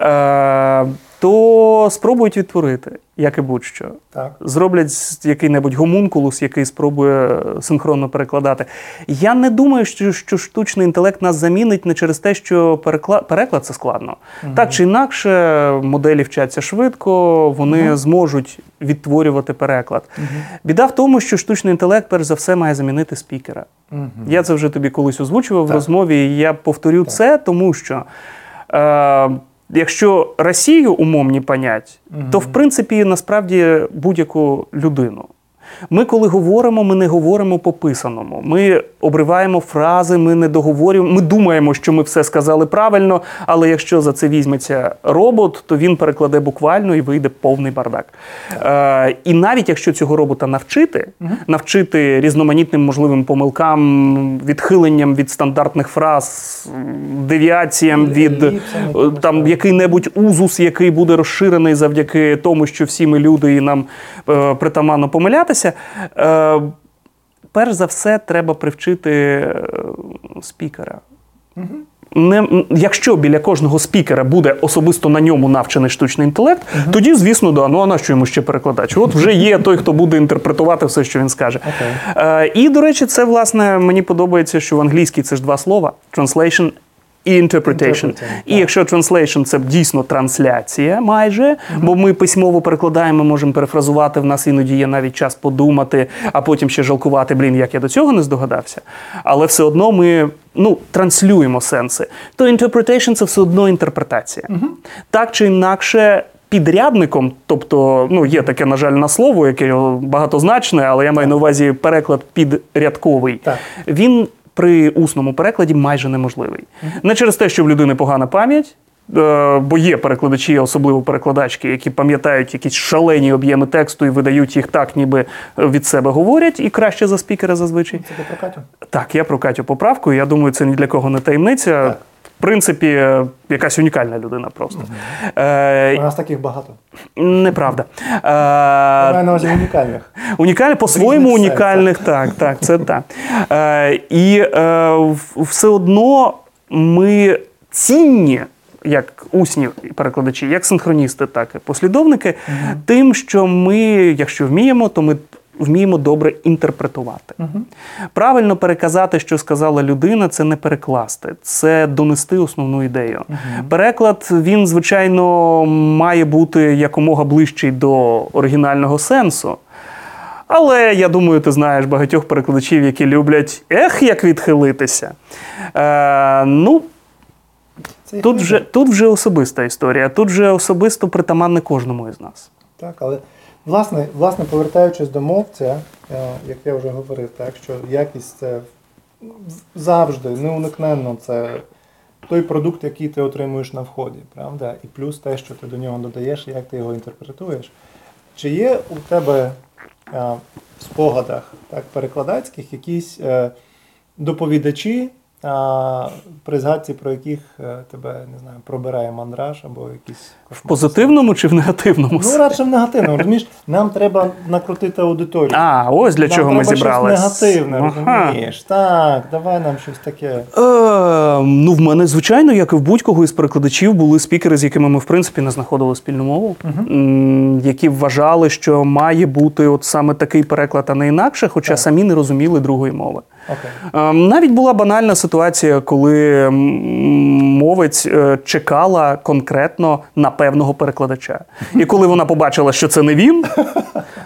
[SPEAKER 2] Е, то спробують відтворити, як і будь-що.
[SPEAKER 1] Так.
[SPEAKER 2] Зроблять який-небудь гомункулус, який спробує е, синхронно перекладати. Я не думаю, що, що штучний інтелект нас замінить не через те, що перекла... переклад це складно. Так чи інакше, моделі вчаться швидко, вони зможуть відтворювати переклад. Біда в тому, що штучний інтелект, перш за все, має замінити спікера. Я це вже тобі колись озвучував в розмові, і я повторю це, тому що е, якщо Росію умовні понять, то в принципі насправді будь-яку людину. Ми, коли говоримо, ми не говоримо по писаному. Ми обриваємо фрази, ми не договорюємо. Ми думаємо, що ми все сказали правильно, але якщо за це візьметься робот, то він перекладе буквально і вийде повний бардак. Е, і навіть якщо цього робота навчити, навчити різноманітним можливим помилкам, відхиленням від стандартних фраз, девіаціям від е, там який-небудь узус, який буде розширений завдяки тому, що всі ми люди і нам е, притаманно помилятися. Е, перш за все, треба привчити е, спікера. Не, якщо біля кожного спікера буде особисто на ньому навчений штучний інтелект, тоді, звісно, да. Ну а на що йому ще перекладач? От вже є той, хто буде інтерпретувати все, що він скаже.
[SPEAKER 1] Окей.
[SPEAKER 2] Е, і, до речі, це власне мені подобається, що в англійській це ж два слова: translation і interpretation. І якщо translation – це дійсно трансляція майже, бо ми письмово перекладаємо, можемо перефразувати, в нас іноді є навіть час подумати, а потім ще жалкувати, блін, як я до цього не здогадався. Але все одно ми ну, транслюємо сенси. То interpretation – це все одно інтерпретація. Так чи інакше, підрядником, тобто, ну, є таке, на жаль, на слово, яке багатозначне, але я маю на увазі переклад підрядковий.
[SPEAKER 1] Так.
[SPEAKER 2] Він при усному перекладі майже неможливий. Не через те, що в людини погана пам'ять. е, Бо є перекладачі, особливо перекладачки, які пам'ятають якісь шалені об'єми тексту і видають їх так, ніби від себе говорять, і краще за спікера зазвичай.
[SPEAKER 1] Це ти про Катю?
[SPEAKER 2] Так, я про Катю поправку. Я думаю, це ні для кого не таємниця.
[SPEAKER 1] Так.
[SPEAKER 2] Принципі, якась унікальна людина просто. Е,
[SPEAKER 1] У нас таких багато.
[SPEAKER 2] неправда. Е,
[SPEAKER 1] на увазі унікальних.
[SPEAKER 2] Унікальних, по-своєму унікальних, так, так, це так. Е, і е, все одно ми цінні, як усні перекладачі, як синхроністи, так і послідовники, тим, що ми, якщо вміємо, то ми вміємо добре інтерпретувати. Правильно переказати, що сказала людина, це не перекласти, це донести основну ідею. Переклад, він, звичайно, має бути якомога ближчий до оригінального сенсу. Але я думаю, ти знаєш багатьох перекладачів, які люблять ех, як відхилитися. Е, ну,
[SPEAKER 1] Це
[SPEAKER 2] тут вже, тут вже особиста історія, тут вже особисто притаманне кожному із нас.
[SPEAKER 1] Так, але власне, власне, повертаючись до мовця, е, як я вже говорив, так, що якість це завжди, неуникненно це той продукт, який ти отримуєш на вході, правда? І плюс те, що ти до нього додаєш, як ти його інтерпретуєш. Чи є у тебе е, в спогадах так, перекладацьких якісь е, доповідачі, при згадці про яких е, тебе не знаю, пробирає мандраж або якісь
[SPEAKER 2] В позитивному чи в негативному?
[SPEAKER 1] Ну, радше в негативному. Розумієш, нам треба накрутити аудиторію.
[SPEAKER 2] А, ось для
[SPEAKER 1] нам
[SPEAKER 2] чого ми
[SPEAKER 1] треба
[SPEAKER 2] зібрались.
[SPEAKER 1] Щось негативне,
[SPEAKER 2] Ага.
[SPEAKER 1] розумієш? Так, давай нам щось таке.
[SPEAKER 2] Е, ну, в мене, звичайно, як і в будь-кого із перекладачів, були спікери, з якими ми, в принципі, не знаходили спільну мову, м, які вважали, що має бути от саме такий переклад, а не інакше, хоча
[SPEAKER 1] Так.
[SPEAKER 2] самі не розуміли другої мови.
[SPEAKER 1] Окей.
[SPEAKER 2] Ем, Навіть була банальна ситуація, коли мовець е, чекала конкретно на певного перекладача. І коли вона побачила, що це не він,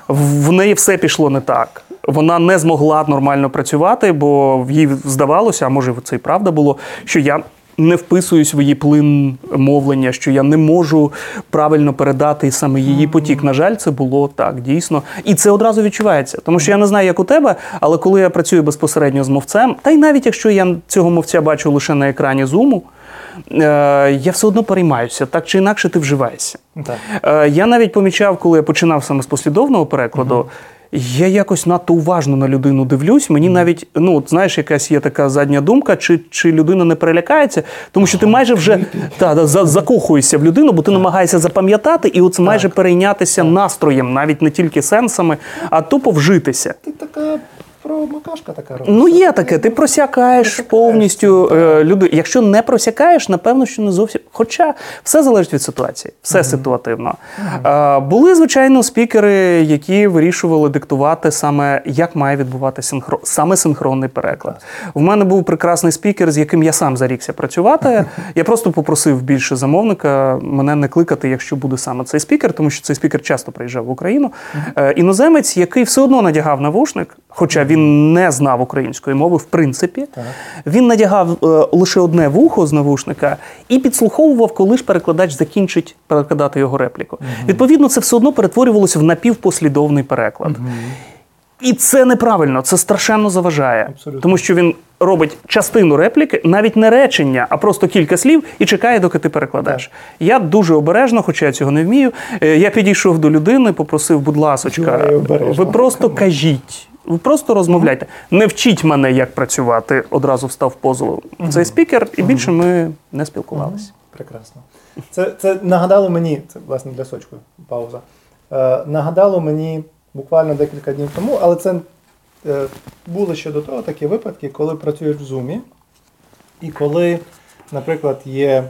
[SPEAKER 2] в неї все пішло не так. Вона не змогла нормально працювати, бо їй здавалося, а може це і правда було, що я. Не вписуюсь в її плин мовлення, що я не можу правильно передати саме її потік. На жаль, це було так дійсно, і це одразу відчувається. Тому що я не знаю, як у тебе, але коли я працюю безпосередньо з мовцем, та й навіть якщо я цього мовця бачу лише на екрані зуму, е, я все одно переймаюся, так чи інакше ти вживаєшся.
[SPEAKER 1] Так.
[SPEAKER 2] Е, Я навіть помічав, коли я починав саме з послідовного перекладу. Я якось надто уважно на людину дивлюсь. Мені навіть, ну от знаєш, якась є така задня думка, чи, чи людина не перелякається, тому що ти майже вже та, та, за- закохуєшся в людину, бо ти намагаєшся запам'ятати і от майже перейнятися настроєм, навіть не тільки сенсами, а тупо вжитися.
[SPEAKER 1] Ти така промокашка така робиш.
[SPEAKER 2] Ну, є таке, ти просякаєш повністю е, люди. Якщо не просякаєш, напевно, що не зовсім. Хоча все залежить від ситуації, все ситуативно. Е, були, звичайно, спікери, які вирішували диктувати саме, як має відбуватися синхро... саме синхронний переклад. В мене був прекрасний спікер, з яким я сам зарікся працювати. Я просто попросив більше замовника мене не кликати, якщо буде саме цей спікер, тому що цей спікер часто приїжджав в Україну. Е, іноземець, який все одно надягав навушник, хоча він не знав української мови, в принципі, він надягав е, лише одне вухо з навушника і підслуховував, коли ж перекладач закінчить перекладати його репліку. Відповідно, це все одно перетворювалося в напівпослідовний переклад. І це неправильно, це страшенно заважає,
[SPEAKER 1] Абсолютно.
[SPEAKER 2] тому що він робить частину репліки, навіть не речення, а просто кілька слів і чекає, доки ти перекладеш. Я дуже обережно, хоча я цього не вмію. е, Я підійшов до людини, попросив, будь ласочка, ви просто кажіть. Ви просто розмовляйте. Не вчіть мене, як працювати. Одразу встав в позу цей спікер, і більше ми не спілкувалися.
[SPEAKER 1] Прекрасно. Це, це нагадало мені, це власне для сочку пауза. Е, нагадало мені буквально декілька днів тому, але це е, були ще до того такі випадки, коли працюєш в Zoom, і коли, наприклад, є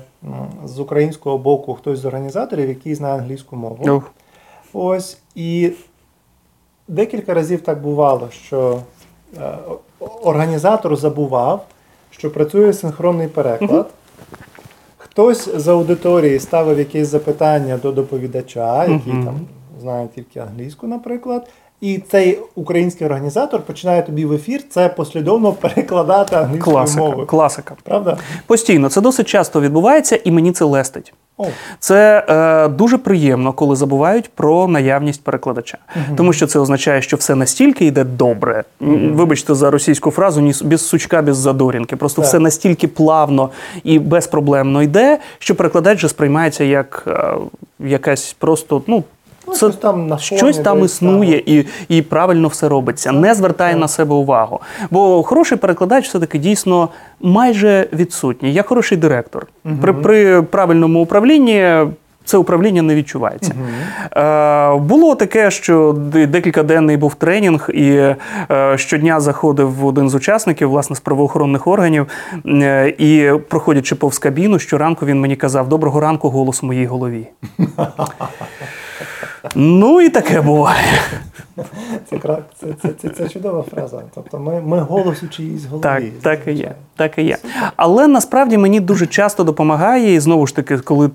[SPEAKER 1] з українського боку хтось з організаторів, який знає англійську мову.
[SPEAKER 2] Ох.
[SPEAKER 1] Ось і декілька разів так бувало, що е, організатор забував, що працює синхронний переклад, хтось з аудиторії ставив якесь запитання до доповідача, який там знає тільки англійську, наприклад. І цей український організатор починає тобі в ефір це послідовно перекладати англійською
[SPEAKER 2] Класика.
[SPEAKER 1] мовою.
[SPEAKER 2] Класика.
[SPEAKER 1] Правда?
[SPEAKER 2] Постійно, це досить часто відбувається, і мені це лестить.
[SPEAKER 1] О,
[SPEAKER 2] Це е, дуже приємно, коли забувають про наявність перекладача, тому що це означає, що все настільки йде добре. М, Вибачте за російську фразу, ні без сучка, без задорінки. Просто
[SPEAKER 1] Так.
[SPEAKER 2] все настільки плавно і безпроблемно йде, що перекладач же сприймається як е, якась просто ну. Це
[SPEAKER 1] щось там на
[SPEAKER 2] щось там існує і, і правильно все робиться. Не звертає на себе увагу. Бо хороший перекладач все-таки дійсно майже відсутній. Я хороший директор. При, при правильному управлінні це управління не відчувається. Е, було таке, що де- декілька денний був тренінг, і е, щодня заходив один з учасників, власне, з правоохоронних органів, е, і проходячи повз кабіну, щоранку він мені казав: Доброго ранку, голос в моїй голові. Ну і таке буває.
[SPEAKER 1] Це, це, це, це, це чудова фраза. Тобто ми, ми голос у чиїсь голові.
[SPEAKER 2] Так, так і є. Так і є. Але насправді мені дуже часто допомагає, і знову ж таки, коли,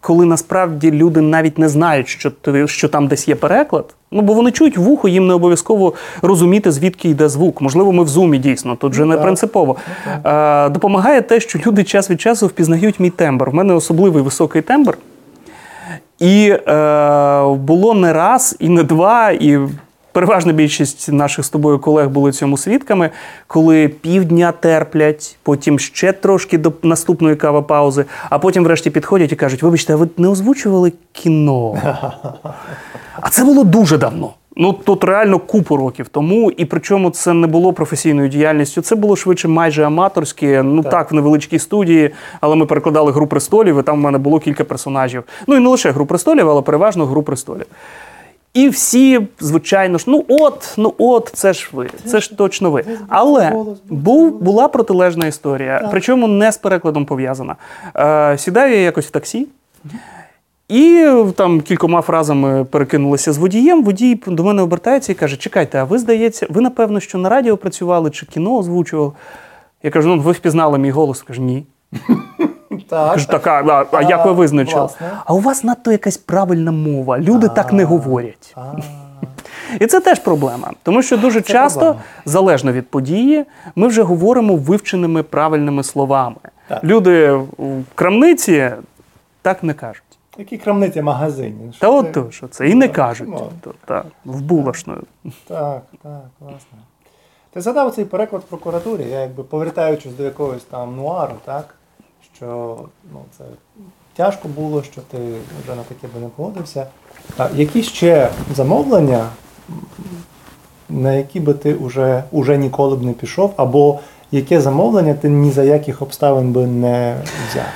[SPEAKER 2] коли насправді люди навіть не знають, що, що там десь є переклад. Ну, бо вони чують вухо, їм не обов'язково розуміти, звідки йде звук. Можливо, ми в зумі дійсно, тут же не
[SPEAKER 1] так.
[SPEAKER 2] принципово. Е, допомагає те, що люди час від часу впізнають мій тембр. У мене особливий високий тембр. І е, було не раз, і не два, і переважна більшість наших з тобою колег були цьому свідками, коли півдня терплять, потім ще трошки до наступної кавопаузи, а потім врешті підходять і кажуть: вибачте, а ви не озвучували кіно? А це було дуже давно. Ну тут реально купу років тому, і причому це не було професійною діяльністю. Це було швидше майже аматорське. Ну так, в невеличкій студії, але ми перекладали гру престолів, і там в мене було кілька персонажів. Ну і не лише гру престолів, але переважно гру престолів. І всі, звичайно ж, ну от, ну от, це ж ви, це ж точно ви. Але був, була протилежна історія, причому не з перекладом пов'язана. Е, сідаю я якось в таксі. І там кількома фразами перекинулися з водієм. Водій до мене обертається і каже: Чекайте, а ви здається, ви напевно, що на радіо працювали чи кіно озвучували? Я кажу, ну ви впізнали мій голос. Кажу, ні.
[SPEAKER 1] Так,
[SPEAKER 2] Кажу, так, а, а, а як ви визначили?
[SPEAKER 1] власне.
[SPEAKER 2] А у вас надто якась правильна мова. Люди так не говорять. І це теж проблема, тому що дуже часто,
[SPEAKER 1] проблема.
[SPEAKER 2] залежно від події, ми вже говоримо вивченими правильними словами.
[SPEAKER 1] Так.
[SPEAKER 2] Люди в крамниці так не кажуть.
[SPEAKER 1] Які крамниці магазині?
[SPEAKER 2] Та от то, що це і не кажуть.
[SPEAKER 1] ну,
[SPEAKER 2] То, так, в булашною.
[SPEAKER 1] Так, так, власне. Ти згадав цей переклад в прокуратурі, я якби повертаючись до якогось там нуару, так? Що ну, це тяжко було, що ти вже на таке би не погодився. А які ще замовлення, на які би ти вже, уже ніколи б не пішов, або яке замовлення ти ні за яких обставин би не взяв?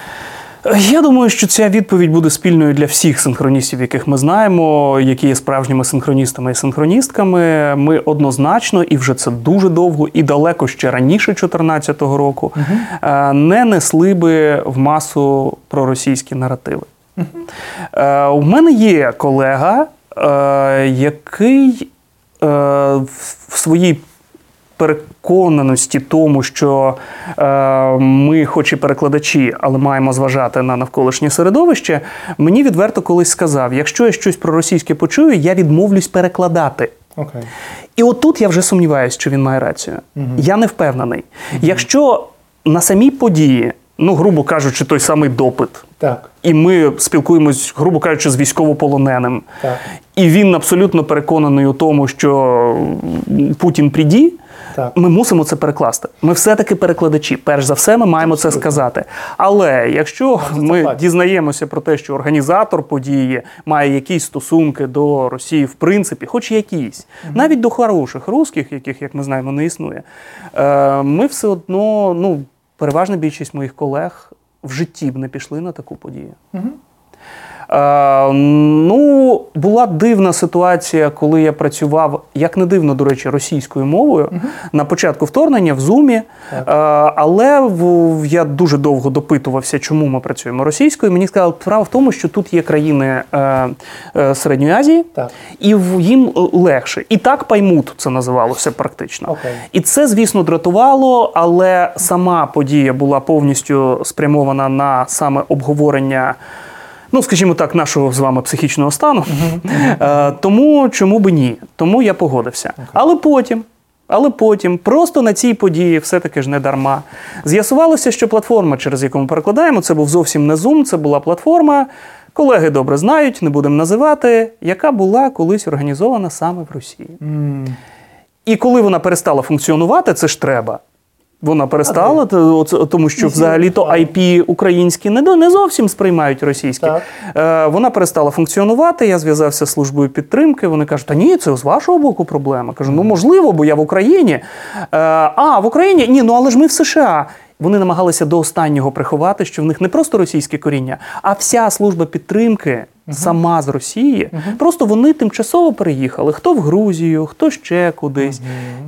[SPEAKER 2] Я думаю, що ця відповідь буде спільною для всіх синхроністів, яких ми знаємо, які є справжніми синхроністами і синхроністками. Ми однозначно, і вже це дуже довго, і далеко ще раніше 2014 року, е, не несли би в масу проросійські наративи. Е, У мене є колега, е, який в своїй переконаності тому, що е, ми, хоч і перекладачі, але маємо зважати на навколишнє середовище, мені відверто колись сказав: якщо я щось про російське почую, я відмовлюсь перекладати.
[SPEAKER 1] Окей.
[SPEAKER 2] І отут я вже сумніваюся, що він має рацію. Я не впевнений. Якщо на самій події, ну, грубо кажучи, той самий допит,
[SPEAKER 1] Так,
[SPEAKER 2] і ми спілкуємось, грубо кажучи, з військовополоненим,
[SPEAKER 1] так.
[SPEAKER 2] і він абсолютно переконаний у тому, що Путін приді,
[SPEAKER 1] Так.
[SPEAKER 2] ми мусимо це перекласти. Ми все-таки перекладачі. Перш за все, ми маємо це сказати. Але якщо ми дізнаємося про те, що організатор події має якісь стосунки до Росії, в принципі, хоч якісь, навіть до хороших русських, яких, як ми знаємо, не існує, е, ми все одно, ну, переважна більшість моїх колег в житті б не пішли на таку подію. Е, ну, була дивна ситуація, коли я працював, як не дивно, до речі, російською мовою на початку вторгнення в Зумі. Е, але в, я дуже довго допитувався, чому ми працюємо російською. Мені сказали, справа в тому, що тут є країни е, е, Середньої Азії,
[SPEAKER 1] Так.
[SPEAKER 2] і в- їм легше. І так паймут це називалося практично.
[SPEAKER 1] Окей.
[SPEAKER 2] І це, звісно, дратувало, але сама подія була повністю спрямована на саме обговорення. Ну, скажімо так, нашого з вами психічного стану. Е, Тому чому би ні? Тому я погодився. Але потім, але потім, просто на цій події, все-таки ж не дарма. З'ясувалося, що платформа, через яку ми перекладаємо, це був зовсім не Zoom, це була платформа. Колеги добре знають, не будемо називати, яка була колись організована саме в Росії.
[SPEAKER 1] М,
[SPEAKER 2] І коли вона перестала функціонувати, це ж треба. Вона перестала, то- тому що взагалі-то IP українські не, не зовсім сприймають російські.
[SPEAKER 1] Так.
[SPEAKER 2] Е, вона перестала функціонувати. Я зв'язався з службою підтримки. Вони кажуть, та ні, це з вашого боку проблема. Кажу, ну можливо, бо я в Україні. Е, а, в Україні? Ні, ну але ж ми в США. Вони намагалися до останнього приховати, що в них не просто російське коріння, а вся служба підтримки сама з Росії. Просто вони тимчасово переїхали. Хто в Грузію, хто ще кудись.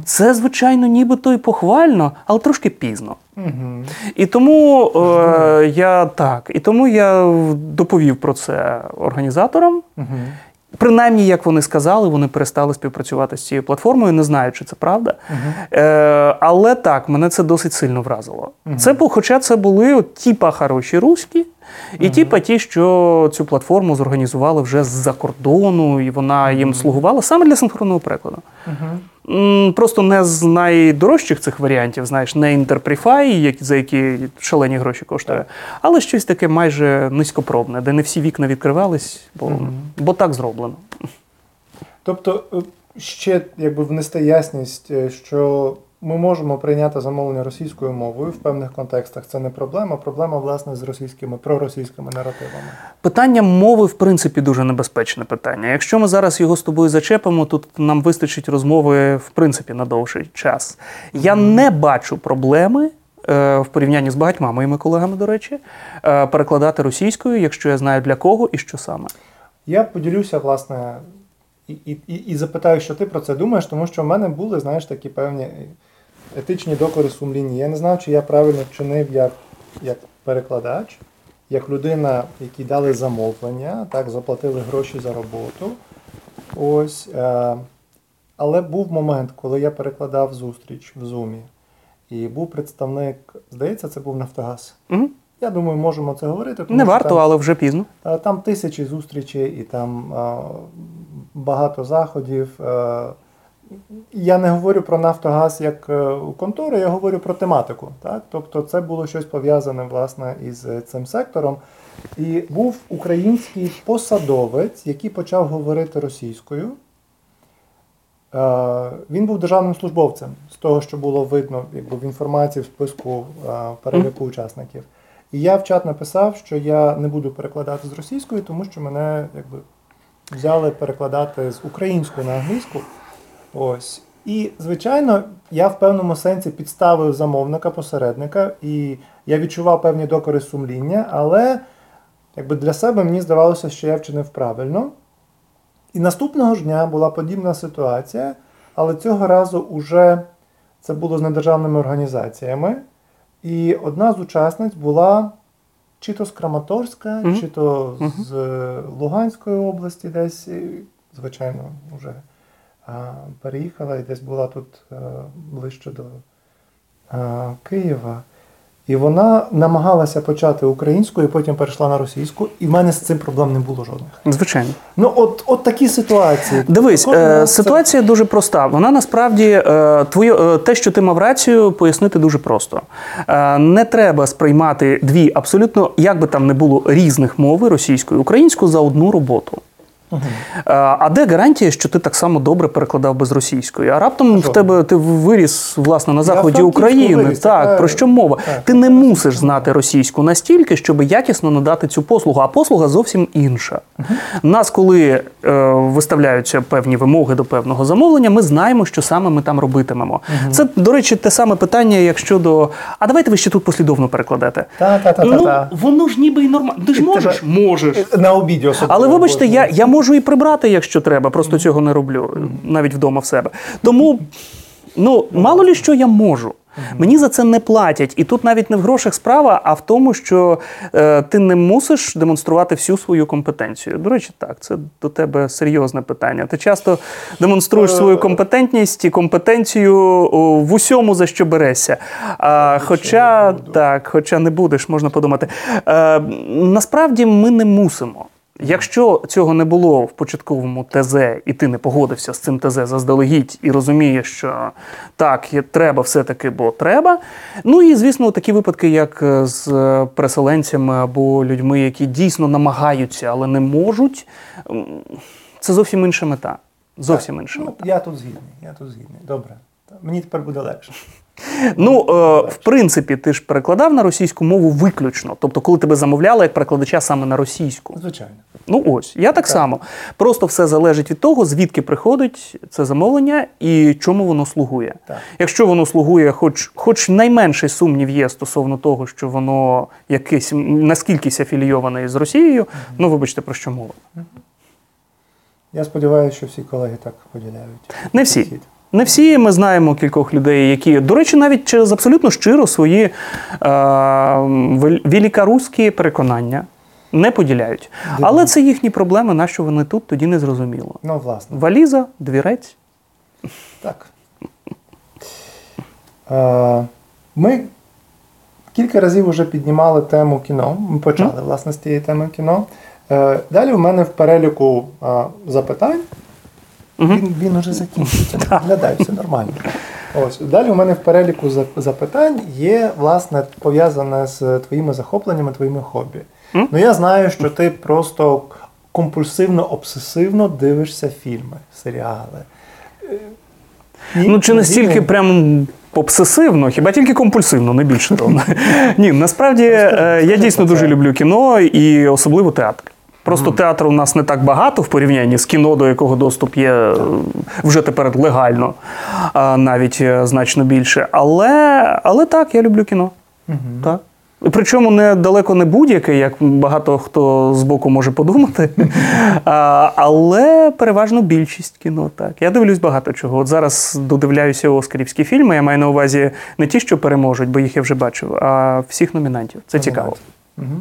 [SPEAKER 2] Це, звичайно, нібито і похвально, але трошки пізно.
[SPEAKER 1] мгм.
[SPEAKER 2] І тому е, я так, і тому я доповів про це організаторам.
[SPEAKER 1] Мгм.
[SPEAKER 2] Принаймні, як вони сказали, вони перестали співпрацювати з цією платформою. Не знаю, чи це правда. Е, але так, мене це досить сильно вразило. Це, бу- хоча це були от, тіпа хороші руські, і ті, що цю платформу зорганізували вже з-за кордону, і вона їм слугувала саме для синхронного перекладу. Просто не з найдорожчих цих варіантів, знаєш, не Interprefy, за які шалені гроші коштує, але щось таке майже низькопробне, де не всі вікна відкривались, бо, бо так зроблено.
[SPEAKER 1] Тобто, е, ще якби внести ясність, е, що ми можемо прийняти замовлення російською мовою в певних контекстах. Це не проблема. Проблема, власне, з російськими проросійськими наративами.
[SPEAKER 2] Питання мови, в принципі, дуже небезпечне питання. Якщо ми зараз його з тобою зачепимо, то нам вистачить розмови в принципі на довший час. Я не бачу проблеми. е, В порівнянні з багатьма моїми колегами, до речі, е, перекладати російською, якщо я знаю для кого і що саме.
[SPEAKER 1] Я поділюся, власне, і, і, і запитаю, що ти про це думаєш, тому що в мене були, знаєш, такі певні етичні докори сумлінні. Я не знав, чи я правильно вчинив як, як перекладач, як людина, якій дали замовлення, так, заплатили гроші за роботу. Ось. Е, але був момент, коли я перекладав зустріч в Зумі, і був представник, здається, це був Нафтогаз.
[SPEAKER 2] Угу.
[SPEAKER 1] Я думаю, можемо це говорити. тому
[SPEAKER 2] Не варто,
[SPEAKER 1] там-
[SPEAKER 2] але вже пізно.
[SPEAKER 1] Е, Там тисячі зустрічей і там а, багато заходів. Е, Я не говорю про Нафтогаз як е, контору, я говорю про тематику. Так? Тобто це було щось пов'язане власне із е, цим сектором. І був український посадовець, який почав говорити російською. Е, Він був державним службовцем з того, що було видно якби, в інформації в списку переліку учасників. І я в чат написав, що я не буду перекладати з російської, тому що мене якби, взяли перекладати з української на англійську. Ось. І, звичайно, я в певному сенсі підставив замовника, посередника, і я відчував певні докори сумління, але якби для себе мені здавалося, що я вчинив правильно. І наступного ж дня була подібна ситуація, але цього разу уже це було з недержавними організаціями. І одна з учасниць була чи то з Краматорська,
[SPEAKER 2] Мгм.
[SPEAKER 1] чи то з е, Луганської області, десь, звичайно, вже переїхала і десь була тут е, ближче до Києва. І вона намагалася почати українською, потім перейшла на російську, і в мене з цим проблем не було жодних.
[SPEAKER 2] Звичайно.
[SPEAKER 1] Ну, от, от такі ситуації.
[SPEAKER 2] Дивись, е,
[SPEAKER 1] раз це-
[SPEAKER 2] ситуація дуже проста. Вона насправді е, твоє, е, те, що ти мав рацію, пояснити дуже просто. Е, не треба сприймати дві абсолютно, як би там не було різних мови російською і українською за одну роботу. А де гарантія, що ти так само добре перекладав без російської? А раптом в тебе ти виріс власне на заході
[SPEAKER 1] Франківську
[SPEAKER 2] України.
[SPEAKER 1] виріс,
[SPEAKER 2] так,
[SPEAKER 1] така-
[SPEAKER 2] про що мова?
[SPEAKER 1] так.
[SPEAKER 2] Ти не мусиш знати російську настільки, щоб якісно надати цю послугу, а послуга зовсім інша. Нас, коли е, виставляються певні вимоги до певного замовлення, ми знаємо, що саме ми там робитимемо. Це, до речі, те саме питання, як щодо. А давайте ви ще тут послідовно перекладете.
[SPEAKER 1] Та-та-та-та-та.
[SPEAKER 2] Ну, воно ж ніби і нормально. Ти ж можеш? Можеш.
[SPEAKER 1] На обіді особливо.
[SPEAKER 2] Але вибачте, я, я можу і прибрати, якщо треба, просто цього не роблю, навіть вдома в себе. Тому, ну, мало лі що я можу. Мені за це не платять. І тут навіть не в грошах справа, а в тому, що е, ти не мусиш демонструвати всю свою компетенцію. До речі, так, це до тебе серйозне питання. Ти часто демонструєш свою компетентність і компетенцію в усьому, за що берешся. А, хоча, так, хоча не будеш, можна подумати. Е, насправді ми не мусимо. Якщо цього не було в початковому ТЗ, і ти не погодився з цим ТЗ заздалегідь і розумієш, що так, є- треба все-таки, бо треба. Ну і звісно, такі випадки, як е, з е, переселенцями або людьми, які дійсно намагаються, але не можуть, це зовсім інша мета. Зовсім інша
[SPEAKER 1] Ну,
[SPEAKER 2] мета.
[SPEAKER 1] я тут згідний, я тут згідний. Добре. Мені тепер буде легше.
[SPEAKER 2] Ну, е, в принципі, ти ж перекладав на російську мову виключно. Тобто, коли тебе замовляли як перекладача саме на російську.
[SPEAKER 1] Звичайно.
[SPEAKER 2] Ну ось, я так, само. Просто все залежить від того, звідки приходить це замовлення і чому воно слугує.
[SPEAKER 1] Так.
[SPEAKER 2] Якщо воно слугує, хоч, хоч найменший сумнів є стосовно того, що воно якесь наскількись афілійоване з Росією, ну вибачте, про що мова.
[SPEAKER 1] Я сподіваюся, що всі колеги так поділяють.
[SPEAKER 2] Не всі. Не всі ми знаємо кількох людей, які, до речі, навіть через абсолютно щиро свої е, вел- великоруські переконання не поділяють. Але це їхні проблеми, на що вони тут, тоді не зрозуміло.
[SPEAKER 1] Ну, власне,
[SPEAKER 2] Валіза, двірець.
[SPEAKER 1] так. Е, Ми кілька разів вже піднімали тему кіно. Ми почали, власне, з тієї теми кіно. Е, Далі в мене в переліку е, запитань. Він, він уже закінчиться. Виглядає, все нормально. Ось далі у мене в переліку запитань є власне пов'язане з твоїми захопленнями, твоїми хобі. Ну я знаю, що ти просто компульсивно, обсесивно дивишся фільми, серіали. Е, ні?
[SPEAKER 2] Ну, чи настільки
[SPEAKER 1] ні.
[SPEAKER 2] прям обсесивно, хіба тільки компульсивно, не більше того. Ні, насправді е, я дійсно дуже люблю кіно і особливо театр. Просто театру у нас не так багато в порівнянні з кіно, до якого доступ є е, вже тепер легально, навіть е, значно більше. Але, але так, я люблю кіно. Так. Причому не далеко не будь-яке, як багато хто з боку може подумати. А, але переважно більшість кіно. Так. Я дивлюсь багато чого. От зараз додивляюся оскарівські фільми. Я маю на увазі не ті, що переможуть, бо їх я вже бачив, а всіх номінантів. Це цікаво.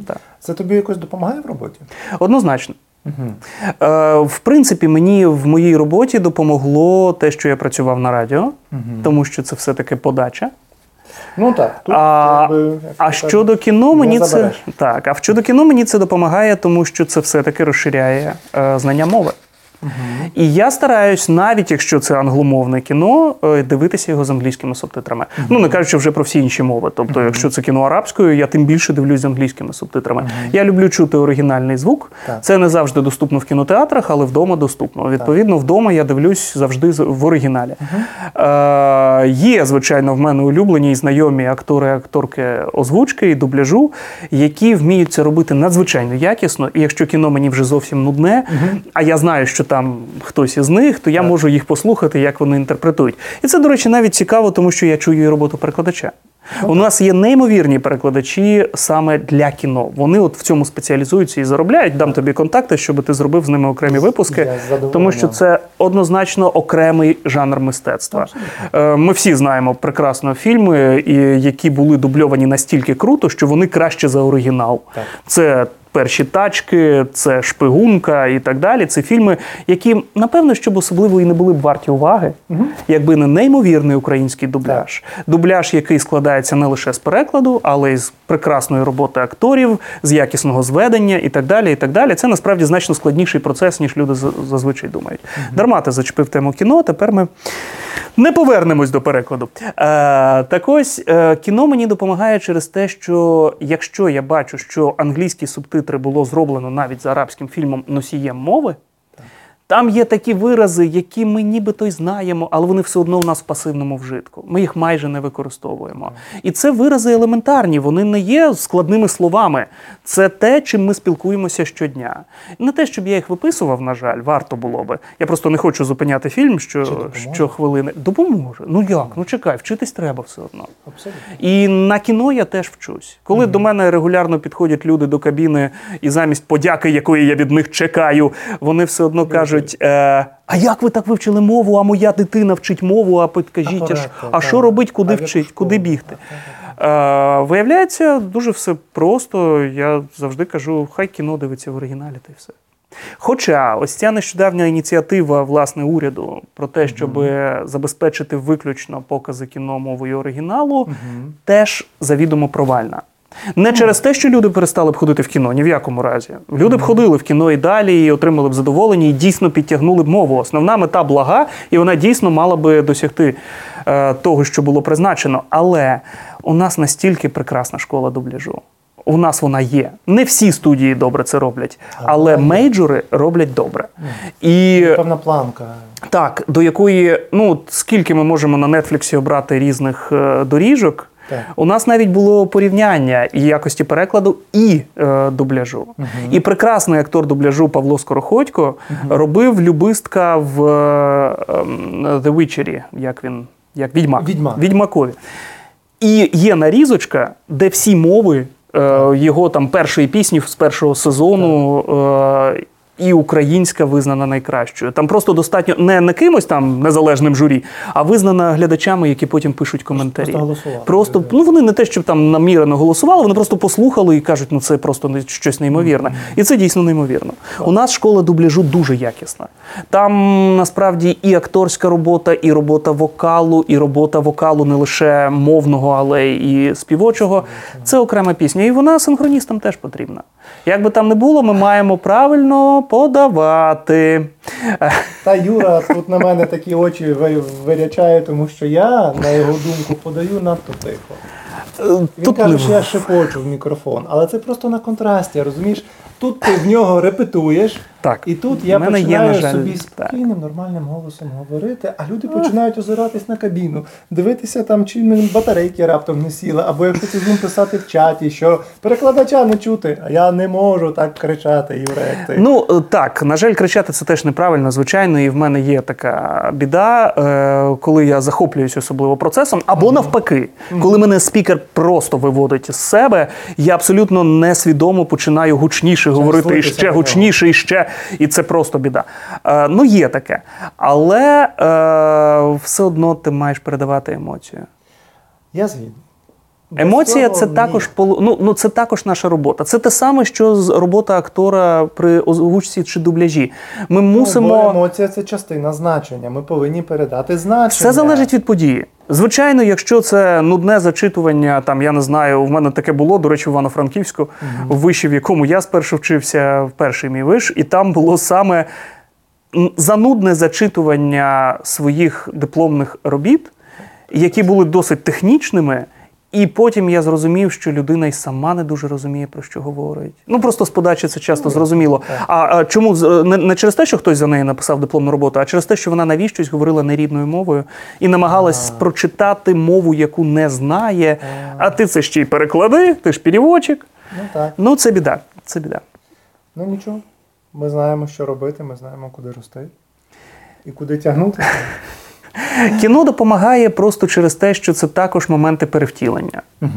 [SPEAKER 2] Так.
[SPEAKER 1] Це тобі якось допомагає в роботі?
[SPEAKER 2] Однозначно. Е, в принципі, мені в моїй роботі допомогло те, що я працював на радіо, тому що це все-таки подача.
[SPEAKER 1] Ну так. Тут,
[SPEAKER 2] А,
[SPEAKER 1] якби,
[SPEAKER 2] а щодо кіно, мені це так. А щодо кіно мені це допомагає, тому що це все-таки розширяє е, знання мови. І я стараюсь, навіть якщо це англомовне кіно, е, дивитися його з англійськими субтитрами. Ну не кажучи вже про всі інші мови. Тобто, якщо це кіно арабською, я тим більше дивлюсь з англійськими субтитрами. Я люблю чути оригінальний звук.
[SPEAKER 1] Так.
[SPEAKER 2] Це не завжди доступно в кінотеатрах, але вдома доступно. Відповідно, вдома я дивлюсь завжди в оригіналі. Е, є, звичайно, в мене улюблені і знайомі актори, акторки озвучки і дубляжу, які вміють це робити надзвичайно якісно. І якщо кіно мені вже зовсім нудне, а я знаю, що там хтось із них, то я можу їх послухати, як вони інтерпретують. І це, до речі, навіть цікаво, тому що я чую і роботу перекладача. У нас є неймовірні перекладачі саме для кіно. Вони от в цьому спеціалізуються і заробляють. Дам тобі контакти, щоб ти зробив з ними окремі випуски, тому що це однозначно окремий жанр мистецтва. Е, Ми всі знаємо прекрасно фільми, які були дубльовані настільки круто, що вони краще за оригінал.
[SPEAKER 1] Так.
[SPEAKER 2] Це перші тачки, це шпигунка і так далі. Це фільми, які напевно щоб особливо і не були б варті уваги, якби не неймовірний український дубляж. Дубляж, який складається не лише з перекладу, але й з прекрасної роботи акторів, з якісного зведення і так далі. І так далі. Це насправді значно складніший процес, ніж люди зазвичай думають. Дарма ти зачепив тему кіно. Тепер ми не повернемось до перекладу. Е, так ось е, кіно мені допомагає через те, що якщо я бачу, що англійські субтитри було зроблено навіть за арабським фільмом носієм мови, Там є такі вирази, які ми нібито й знаємо, але вони все одно у нас в пасивному вжитку. Ми їх майже не використовуємо. І це вирази елементарні, вони не є складними словами. Це те, чим ми спілкуємося щодня. Не те, щоб я їх виписував, на жаль, варто було би. Я просто не хочу зупиняти фільм, що,
[SPEAKER 1] допоможе?
[SPEAKER 2] що хвилини. Допоможе. Ну як? Ну чекай, вчитись треба все одно.
[SPEAKER 1] Абсолютно.
[SPEAKER 2] І на кіно я теж вчусь. Коли до мене регулярно підходять люди до кабіни, і замість подяки, якої я від них чекаю, вони все одно кажуть: е, а як ви так вивчили мову? А моя дитина вчить мову, а підкажіть, а, а що робить, куди вчить, куди бігти? Е, виявляється, дуже все просто. Я завжди кажу, хай кіно дивиться в оригіналі та й все. Хоча ось ця нещодавня ініціатива власне уряду про те, щоб забезпечити виключно покази кіно мовою оригіналу, теж завідомо провальна. Не через те, що люди перестали б ходити в кіно, ні в якому разі. Люди б ходили в кіно і далі, і отримали б задоволення, і дійсно підтягнули б мову. Основна мета блага, і вона дійсно мала би досягти е, того, що було призначено. Але у нас настільки прекрасна школа дубляжу. У нас вона є. Не всі студії добре це роблять, але мейджори роблять добре. І
[SPEAKER 1] Певна планка.
[SPEAKER 2] так, до якої, ну, скільки ми можемо на Нетфліксі обрати різних е, доріжок.
[SPEAKER 1] Так.
[SPEAKER 2] У нас навіть було порівняння і якості перекладу, і е, дубляжу. І прекрасний актор дубляжу Павло Скороходько робив любистка в е, ем, The Witcher, як він, як відьмак.
[SPEAKER 1] Відьмак.
[SPEAKER 2] Відьмакові. І є нарізочка, де всі мови е, його там першої пісні з першого сезону. Е, і українська визнана найкращою. Там просто достатньо не, не кимось там незалежним журі, а визнана глядачами, які потім пишуть коментарі.
[SPEAKER 1] просто голосували.
[SPEAKER 2] Просто ну вони не те, щоб там намірено голосували, вони просто послухали і кажуть, ну це просто щось неймовірне. І це дійсно неймовірно. У нас школа дубляжу дуже якісна. Там насправді і акторська робота, і робота вокалу, і робота вокалу не лише мовного, але і співочого. Це окрема пісня. І вона синхроністам теж потрібна. Як би там не було, ми маємо правильно подавати.
[SPEAKER 1] Та Юра тут на мене такі очі ви- вирячає, тому що я, на його думку, подаю надто тихо. Він
[SPEAKER 2] Тут
[SPEAKER 1] каже, що я шепочу в мікрофон, але це просто на контрасті, розумієш? Тут ти в нього репетуєш,
[SPEAKER 2] Так.
[SPEAKER 1] і тут я
[SPEAKER 2] мене є, на жаль,
[SPEAKER 1] собі
[SPEAKER 2] так.
[SPEAKER 1] спокійним, нормальним голосом говорити, а люди починають озиратись на кабіну, дивитися там, чи батарейки раптом не сіли, або якщо ти будемо писати в чаті, що перекладача не чути, а я не можу так кричати, Юра, як ти.
[SPEAKER 2] Ну е, так, на жаль, кричати це теж неправильно, звичайно, і в мене є така біда, е, коли я захоплююсь особливо процесом, або навпаки, коли мене спікер просто виводить із себе, я абсолютно несвідомо починаю гучніше говорити і ще гучніше, і ще, і це просто біда. Е, ну, є таке. Але е, все одно ти маєш передавати емоцію.
[SPEAKER 1] Я згідний.
[SPEAKER 2] Емоція це також ну, ну, це також наша робота. Це те саме, що з робота актора при озвучці чи дубляжі. Ми
[SPEAKER 1] Ну,
[SPEAKER 2] мусимо.
[SPEAKER 1] емоція це частина значення. Ми повинні передати значення.
[SPEAKER 2] Все залежить від події. Звичайно, якщо це нудне зачитування, там я не знаю, в мене таке було, до речі, в Івано-Франківську, в виші, в якому я спершу вчився, в перший мій виш, і там було саме занудне зачитування своїх дипломних робіт, які були досить технічними. І потім я зрозумів, що людина й сама не дуже розуміє, про що говорить. Ну просто з подачі це часто зрозуміло. А, а чому з- не, не через те, що хтось за неї написав дипломну роботу, а через те, що вона навіщось говорила нерідною мовою і намагалась прочитати мову, яку не знає. А ти це ще й переклади, ти ж переводчик.
[SPEAKER 1] Ну так.
[SPEAKER 2] Ну це біда. Це біда.
[SPEAKER 1] Ну нічого. Ми знаємо, що робити, ми знаємо, куди рости і куди тягнути.
[SPEAKER 2] Кіно допомагає просто через те, що це також моменти перевтілення.
[SPEAKER 1] Угу.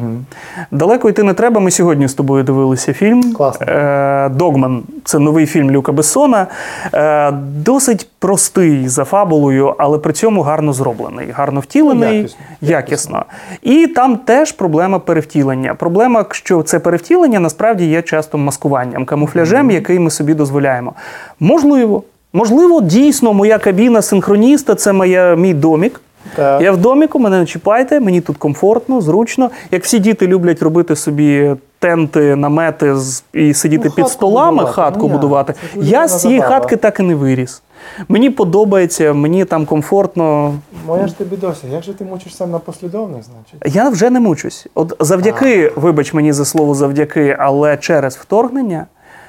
[SPEAKER 2] Далеко йти не треба. Ми сьогодні з тобою дивилися фільм.
[SPEAKER 1] Класно.
[SPEAKER 2] Е, Догман це новий фільм Люка Бессона. Е, Досить простий за фабулою, але при цьому гарно зроблений, гарно втілений,
[SPEAKER 1] Ну, якісно.
[SPEAKER 2] якісно. І там теж проблема перевтілення. Проблема, що це перевтілення насправді є часто маскуванням, камуфляжем, який ми собі дозволяємо. Можливо. Можливо, дійсно, моя кабіна синхроніста це моя, мій домік.
[SPEAKER 1] Так.
[SPEAKER 2] Я в доміку, мене не чіпайте, мені тут комфортно, зручно. Як всі діти люблять робити собі тенти, намети з- і сидіти
[SPEAKER 1] Ну,
[SPEAKER 2] під столами,
[SPEAKER 1] будувати.
[SPEAKER 2] хатку
[SPEAKER 1] Ну,
[SPEAKER 2] будувати. Я з цієї
[SPEAKER 1] забава.
[SPEAKER 2] хатки так і не виріс. Мені подобається, мені там комфортно.
[SPEAKER 1] Моя ж тобі дося, як же ти мучишся на послідовних, значить?
[SPEAKER 2] Я вже не мучусь. От завдяки, вибач мені за слово завдяки, але через вторгнення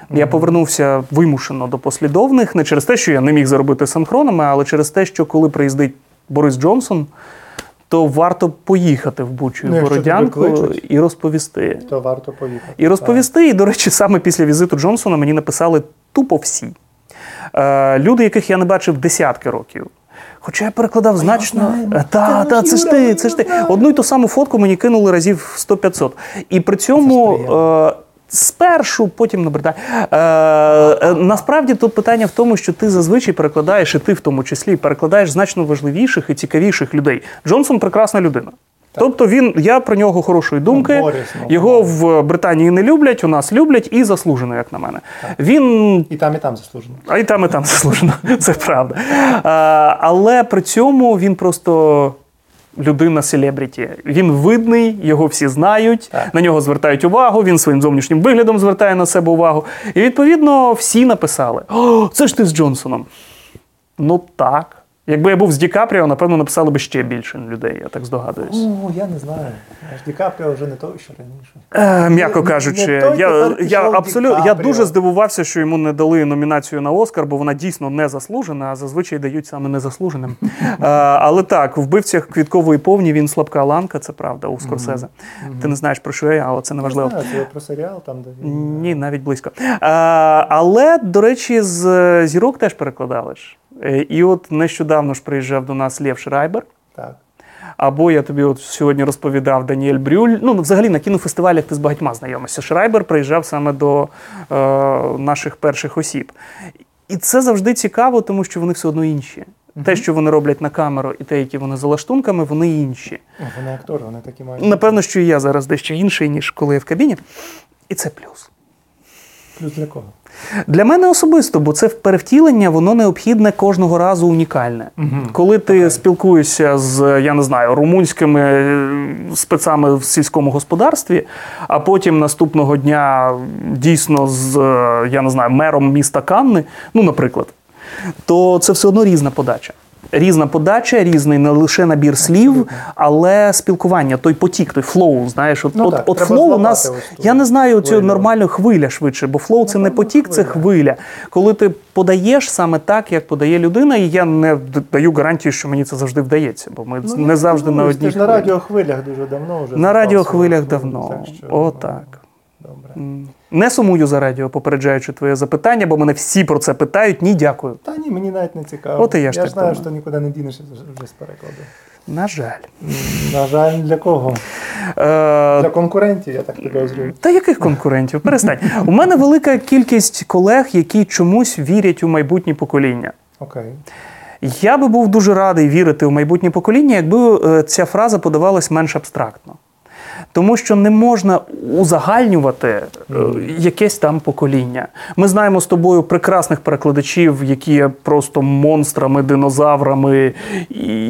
[SPEAKER 2] Я повернувся вимушено до послідовних, не через те, що я не міг заробити синхронами, але через те, що коли приїздить Борис Джонсон, то варто поїхати в Бучу
[SPEAKER 1] Ну,
[SPEAKER 2] Бородянку і розповісти.
[SPEAKER 1] То варто поїхати.
[SPEAKER 2] І розповісти, і, до речі, саме після візиту Джонсона мені написали тупо всі. Е, люди, яких я не бачив десятки років. Хоча я перекладав значно. Е, Та,
[SPEAKER 1] Та,
[SPEAKER 2] та, це ж ти, це ж ти. Одну й ту саму фотку мені кинули разів 100-500. І при цьому. Е, Спершу, потім набридай. Е, е, насправді тут питання в тому, що ти зазвичай перекладаєш, і ти в тому числі перекладаєш значно важливіших і цікавіших людей. Джонсон прекрасна людина. Тобто він, я про нього хорошої думки.
[SPEAKER 1] Ну, ну,
[SPEAKER 2] Його в Британії не люблять, у нас люблять і заслужено, як на мене. Він
[SPEAKER 1] І там, і там заслужено.
[SPEAKER 2] а і там, і там заслужено, це правда. А, але при цьому він просто людина селебріті. Він видний, його всі знають,
[SPEAKER 1] Так.
[SPEAKER 2] на нього звертають увагу, він своїм зовнішнім виглядом звертає на себе увагу. І відповідно всі написали: О, це ж ти з Джонсоном. Ну так. Якби я був з Ді Капріо, напевно, написали би ще більше людей, я так здогадуюсь.
[SPEAKER 1] О, я не знаю. Аж Ді Капріо вже не той, що раніше.
[SPEAKER 2] Е, м'яко
[SPEAKER 1] Не-
[SPEAKER 2] кажучи,
[SPEAKER 1] не той,
[SPEAKER 2] я, я абсолютно я дуже здивувався, що йому не дали номінацію на Оскар, бо вона дійсно не заслужена, а зазвичай дають саме незаслуженим. Е, але так, в вбивцях квіткової повні він слабка ланка, це правда у Скорсезе. Ти не знаєш про що я, але це не важливо.
[SPEAKER 1] Не знаю, це про серіал, там, де він.
[SPEAKER 2] Ні, навіть близько. Е, але, до речі, з е, зірок теж перекладали ж. Е, І от нещодавно ж приїжджав до нас Лєв Шрайбер.
[SPEAKER 1] Так.
[SPEAKER 2] Або я тобі от сьогодні розповідав Даніель Брюль. Ну, взагалі на кінофестивалях ти з багатьма знайомишся. Шрайбер приїжджав саме до е, наших перших осіб. І це завжди цікаво, тому що вони все одно інші. Те, що вони роблять на камеру, і те, які вони за лаштунками, вони інші.
[SPEAKER 1] О, Вони актори, вони такі мають.
[SPEAKER 2] Напевно, що і я зараз дещо інший, ніж коли я в кабіні. І це плюс.
[SPEAKER 1] Плюс для кого?
[SPEAKER 2] Для мене особисто, бо це перевтілення, воно необхідне кожного разу унікальне. Коли ти спілкуєшся з, я не знаю, румунськими е, спецами в сільському господарстві, а потім наступного дня дійсно з, е, я не знаю, мером міста Канни, ну, наприклад, то це все одно різна подача. Різна подача, різний не лише набір слів, але спілкування, той потік, той flow, знаєш, от,
[SPEAKER 1] Ну
[SPEAKER 2] от,
[SPEAKER 1] так,
[SPEAKER 2] от flow у нас, я не знаю цю нормальну хвиля швидше, бо flow це не потік, це
[SPEAKER 1] хвиля.
[SPEAKER 2] Коли ти подаєш саме так, як подає людина, і я не даю гарантію, що мені це завжди вдається, бо ми
[SPEAKER 1] Ну,
[SPEAKER 2] не завжди на
[SPEAKER 1] дивуюсь,
[SPEAKER 2] одній
[SPEAKER 1] Ти ж на радіохвилях дуже давно вже.
[SPEAKER 2] На радіохвилях давно.
[SPEAKER 1] так що,
[SPEAKER 2] О,
[SPEAKER 1] ну,
[SPEAKER 2] так.
[SPEAKER 1] Добре.
[SPEAKER 2] Не сумую за радіо, попереджаючи твоє запитання, бо мене всі про це питають. Ні, дякую.
[SPEAKER 1] Та ні, мені навіть не цікаво.
[SPEAKER 2] От і я ж так
[SPEAKER 1] знаю, що нікуди не дінешся вже з перекладу.
[SPEAKER 2] На жаль.
[SPEAKER 1] На жаль, для кого?
[SPEAKER 2] Е,
[SPEAKER 1] Для конкурентів, я так підозрюю.
[SPEAKER 2] Та яких конкурентів? Перестань. У мене велика кількість колег, які чомусь вірять у майбутнє покоління.
[SPEAKER 1] Окей.
[SPEAKER 2] Я би був дуже радий вірити у майбутнє покоління, якби е, ця фраза подавалась менш абстрактно. Тому що не можна узагальнювати е, якесь там покоління. Ми знаємо з тобою прекрасних перекладачів, які є просто монстрами, динозаврами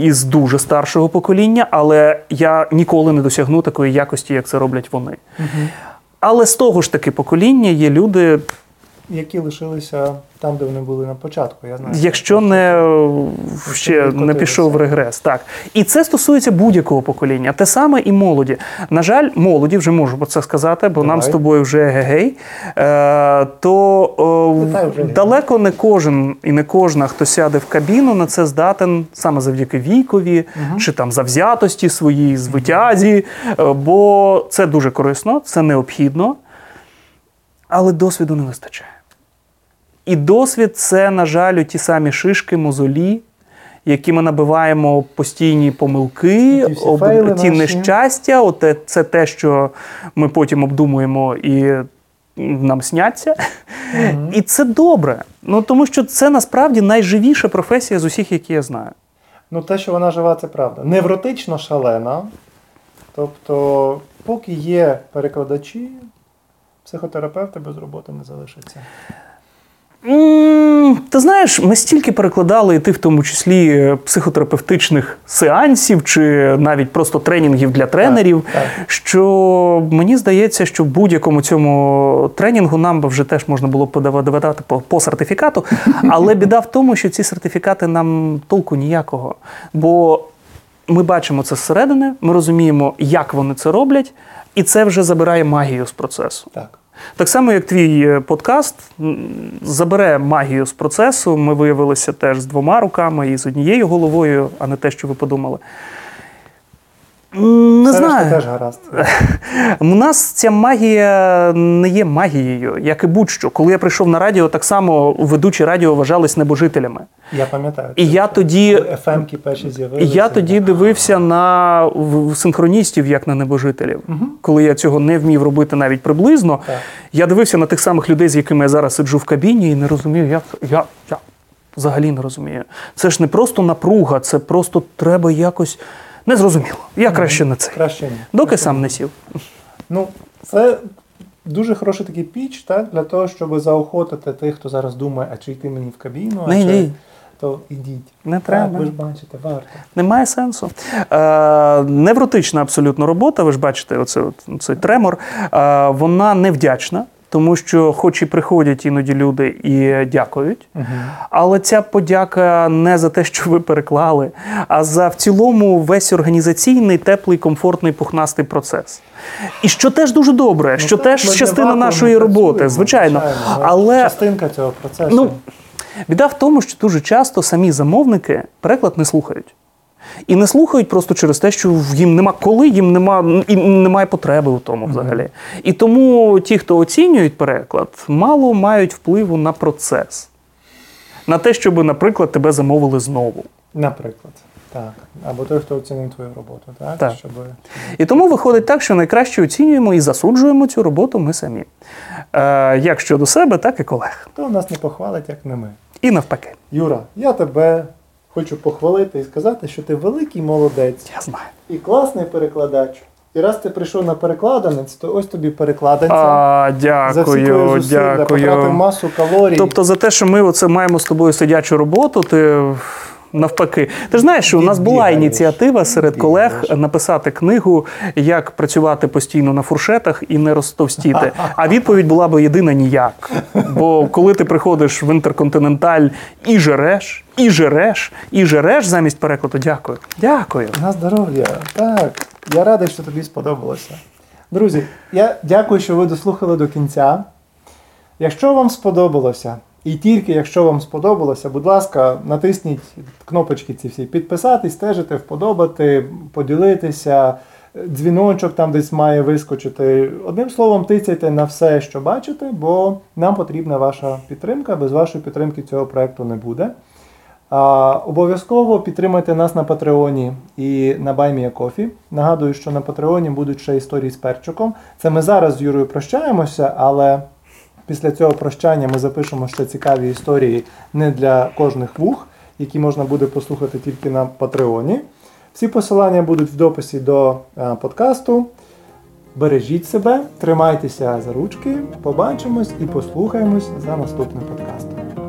[SPEAKER 2] із дуже старшого покоління, але я ніколи не досягну такої якості, як це роблять вони. Але з того ж таки покоління є люди,
[SPEAKER 1] Які лишилися там, де вони були на початку. Я знаю.
[SPEAKER 2] Якщо не ще не пішов в регрес, так і це стосується будь-якого покоління, те саме і молоді. На жаль, молоді вже можу про це сказати, бо нам з тобою вже гегей. Е, то е,
[SPEAKER 1] вже
[SPEAKER 2] далеко не кожен і не кожна, хто сяде в кабіну, на це здатен саме завдяки вікові чи там завзятості своїй, звитязі. Е, бо це дуже корисно, це необхідно, але досвіду не вистачає. І досвід це, на жаль, ті самі шишки, мозолі, які ми набиваємо постійні помилки,
[SPEAKER 1] Ті всі
[SPEAKER 2] ті нещастя. От це те, що ми потім обдумуємо і нам сняться. І це добре. Ну тому що це насправді найживіша професія з усіх, які я знаю.
[SPEAKER 1] Ну, те, що вона жива, це правда. Невротично шалена. Тобто, поки є перекладачі, психотерапевти без роботи не залишаться.
[SPEAKER 2] Ти знаєш, ми стільки перекладали, і ти в тому числі е, психотерапевтичних сеансів чи навіть просто тренінгів для тренерів,
[SPEAKER 1] так.
[SPEAKER 2] що мені здається, що в будь-якому цьому тренінгу нам би вже теж можна було подавати по, по сертифікату. Але біда в тому, що ці сертифікати нам толку ніякого. Бо ми бачимо це зсередини, ми розуміємо, як вони це роблять, і це вже забирає магію з процесу.
[SPEAKER 1] Так.
[SPEAKER 2] Так само, як твій е, подкаст забере магію з процесу. Ми виявилися теж з двома руками і з однією головою, а не те, що ви подумали. Не
[SPEAKER 1] Це
[SPEAKER 2] знаю.
[SPEAKER 1] теж гаразд.
[SPEAKER 2] У нас ця магія не є магією, як і будь-що. Коли я прийшов на радіо, так само ведучі радіо вважались небожителями.
[SPEAKER 1] Я пам'ятаю.
[SPEAKER 2] І я тоді,
[SPEAKER 1] ФМ-ки перші з'явилися.
[SPEAKER 2] я тоді дивився на синхроністів, як на небожителів. Коли я цього не вмів робити навіть приблизно,
[SPEAKER 1] Так.
[SPEAKER 2] я дивився на тих самих людей, з якими я зараз сиджу в кабіні, і не розумію, як я, я взагалі не розумію. Це ж не просто напруга, це просто треба якось незрозуміло. Я краще на це.
[SPEAKER 1] Краще ні.
[SPEAKER 2] Доки сам не сів.
[SPEAKER 1] Ну, це дуже хороший такий піч, так, для того, щоб заохотити тих, хто зараз думає, а чи йти мені в кабіну, а
[SPEAKER 2] Не
[SPEAKER 1] чи
[SPEAKER 2] йди.
[SPEAKER 1] то ідіть.
[SPEAKER 2] Не
[SPEAKER 1] Так,
[SPEAKER 2] треба.
[SPEAKER 1] ви ж бачите, варто.
[SPEAKER 2] Немає сенсу. Е, невротична абсолютно робота. Ви ж бачите, оце, цей тремор. Е, вона невдячна, тому що, хоч і приходять іноді люди і дякують, але ця подяка не за те, що ви переклали, а за в цілому весь організаційний, теплий, комфортний, пухнастий процес. І що теж дуже добре, що
[SPEAKER 1] Ну, так,
[SPEAKER 2] теж частина
[SPEAKER 1] вакууму
[SPEAKER 2] нашої роботи,
[SPEAKER 1] працюємо,
[SPEAKER 2] звичайно.
[SPEAKER 1] ми
[SPEAKER 2] Але
[SPEAKER 1] частинка цього процесу.
[SPEAKER 2] Ну, біда в тому, що дуже часто самі замовники переклад не слухають. І не слухають просто через те, що їм нема коли, їм нема і немає потреби у тому взагалі. І тому ті, хто оцінюють переклад, мало мають впливу на процес. На те, щоб, наприклад, тебе замовили знову.
[SPEAKER 1] Наприклад. Так. Або той, хто оцінив твою роботу, так?
[SPEAKER 2] Так.
[SPEAKER 1] Щоб...
[SPEAKER 2] І тому виходить так, що найкраще оцінюємо і засуджуємо цю роботу ми самі. Е, як щодо себе, так і колег.
[SPEAKER 1] Хто нас не похвалить, як не ми.
[SPEAKER 2] І навпаки.
[SPEAKER 1] Юра, я тебе хочу похвалити і сказати, що ти великий молодець
[SPEAKER 2] Я знаю.
[SPEAKER 1] і класний перекладач. І раз ти прийшов на перекладанець, то ось тобі перекладинця.
[SPEAKER 2] А,
[SPEAKER 1] за всі твої
[SPEAKER 2] дякую,
[SPEAKER 1] зусилля потратив масу калорій.
[SPEAKER 2] Тобто за те, що ми оце маємо з тобою сидячу роботу, ти навпаки. Ти ж знаєш, що у нас була ініціатива серед колег написати книгу, як працювати постійно на фуршетах і не розтовстіти. А відповідь була би єдина ніяк. Бо коли ти приходиш в інтерконтиненталь і жереш, і жереш, і жереш замість перекладу, дякую. Дякую.
[SPEAKER 1] На здоров'я. Так. Я радий, що тобі сподобалося. Друзі, я дякую, що ви дослухали до кінця. Якщо вам сподобалося, і тільки якщо вам сподобалося, будь ласка, натисніть кнопочки ці всі підписати, стежити, вподобати, поділитися. Дзвіночок там десь має вискочити. Одним словом, тицяйте на все, що бачите, бо нам потрібна ваша підтримка. Без вашої підтримки цього проекту не буде. А, обов'язково підтримайте нас на Патреоні і на BuyMeACoffee. Нагадую, що на Патреоні будуть ще історії з перчиком. Це ми зараз з Юрою прощаємося, але після цього прощання ми запишемо ще цікаві історії не для кожних вух, які можна буде послухати тільки на Патреоні. Всі посилання будуть в дописі до е, подкасту. Бережіть себе, тримайтеся за ручки, побачимось і послухаємось за наступним подкастом.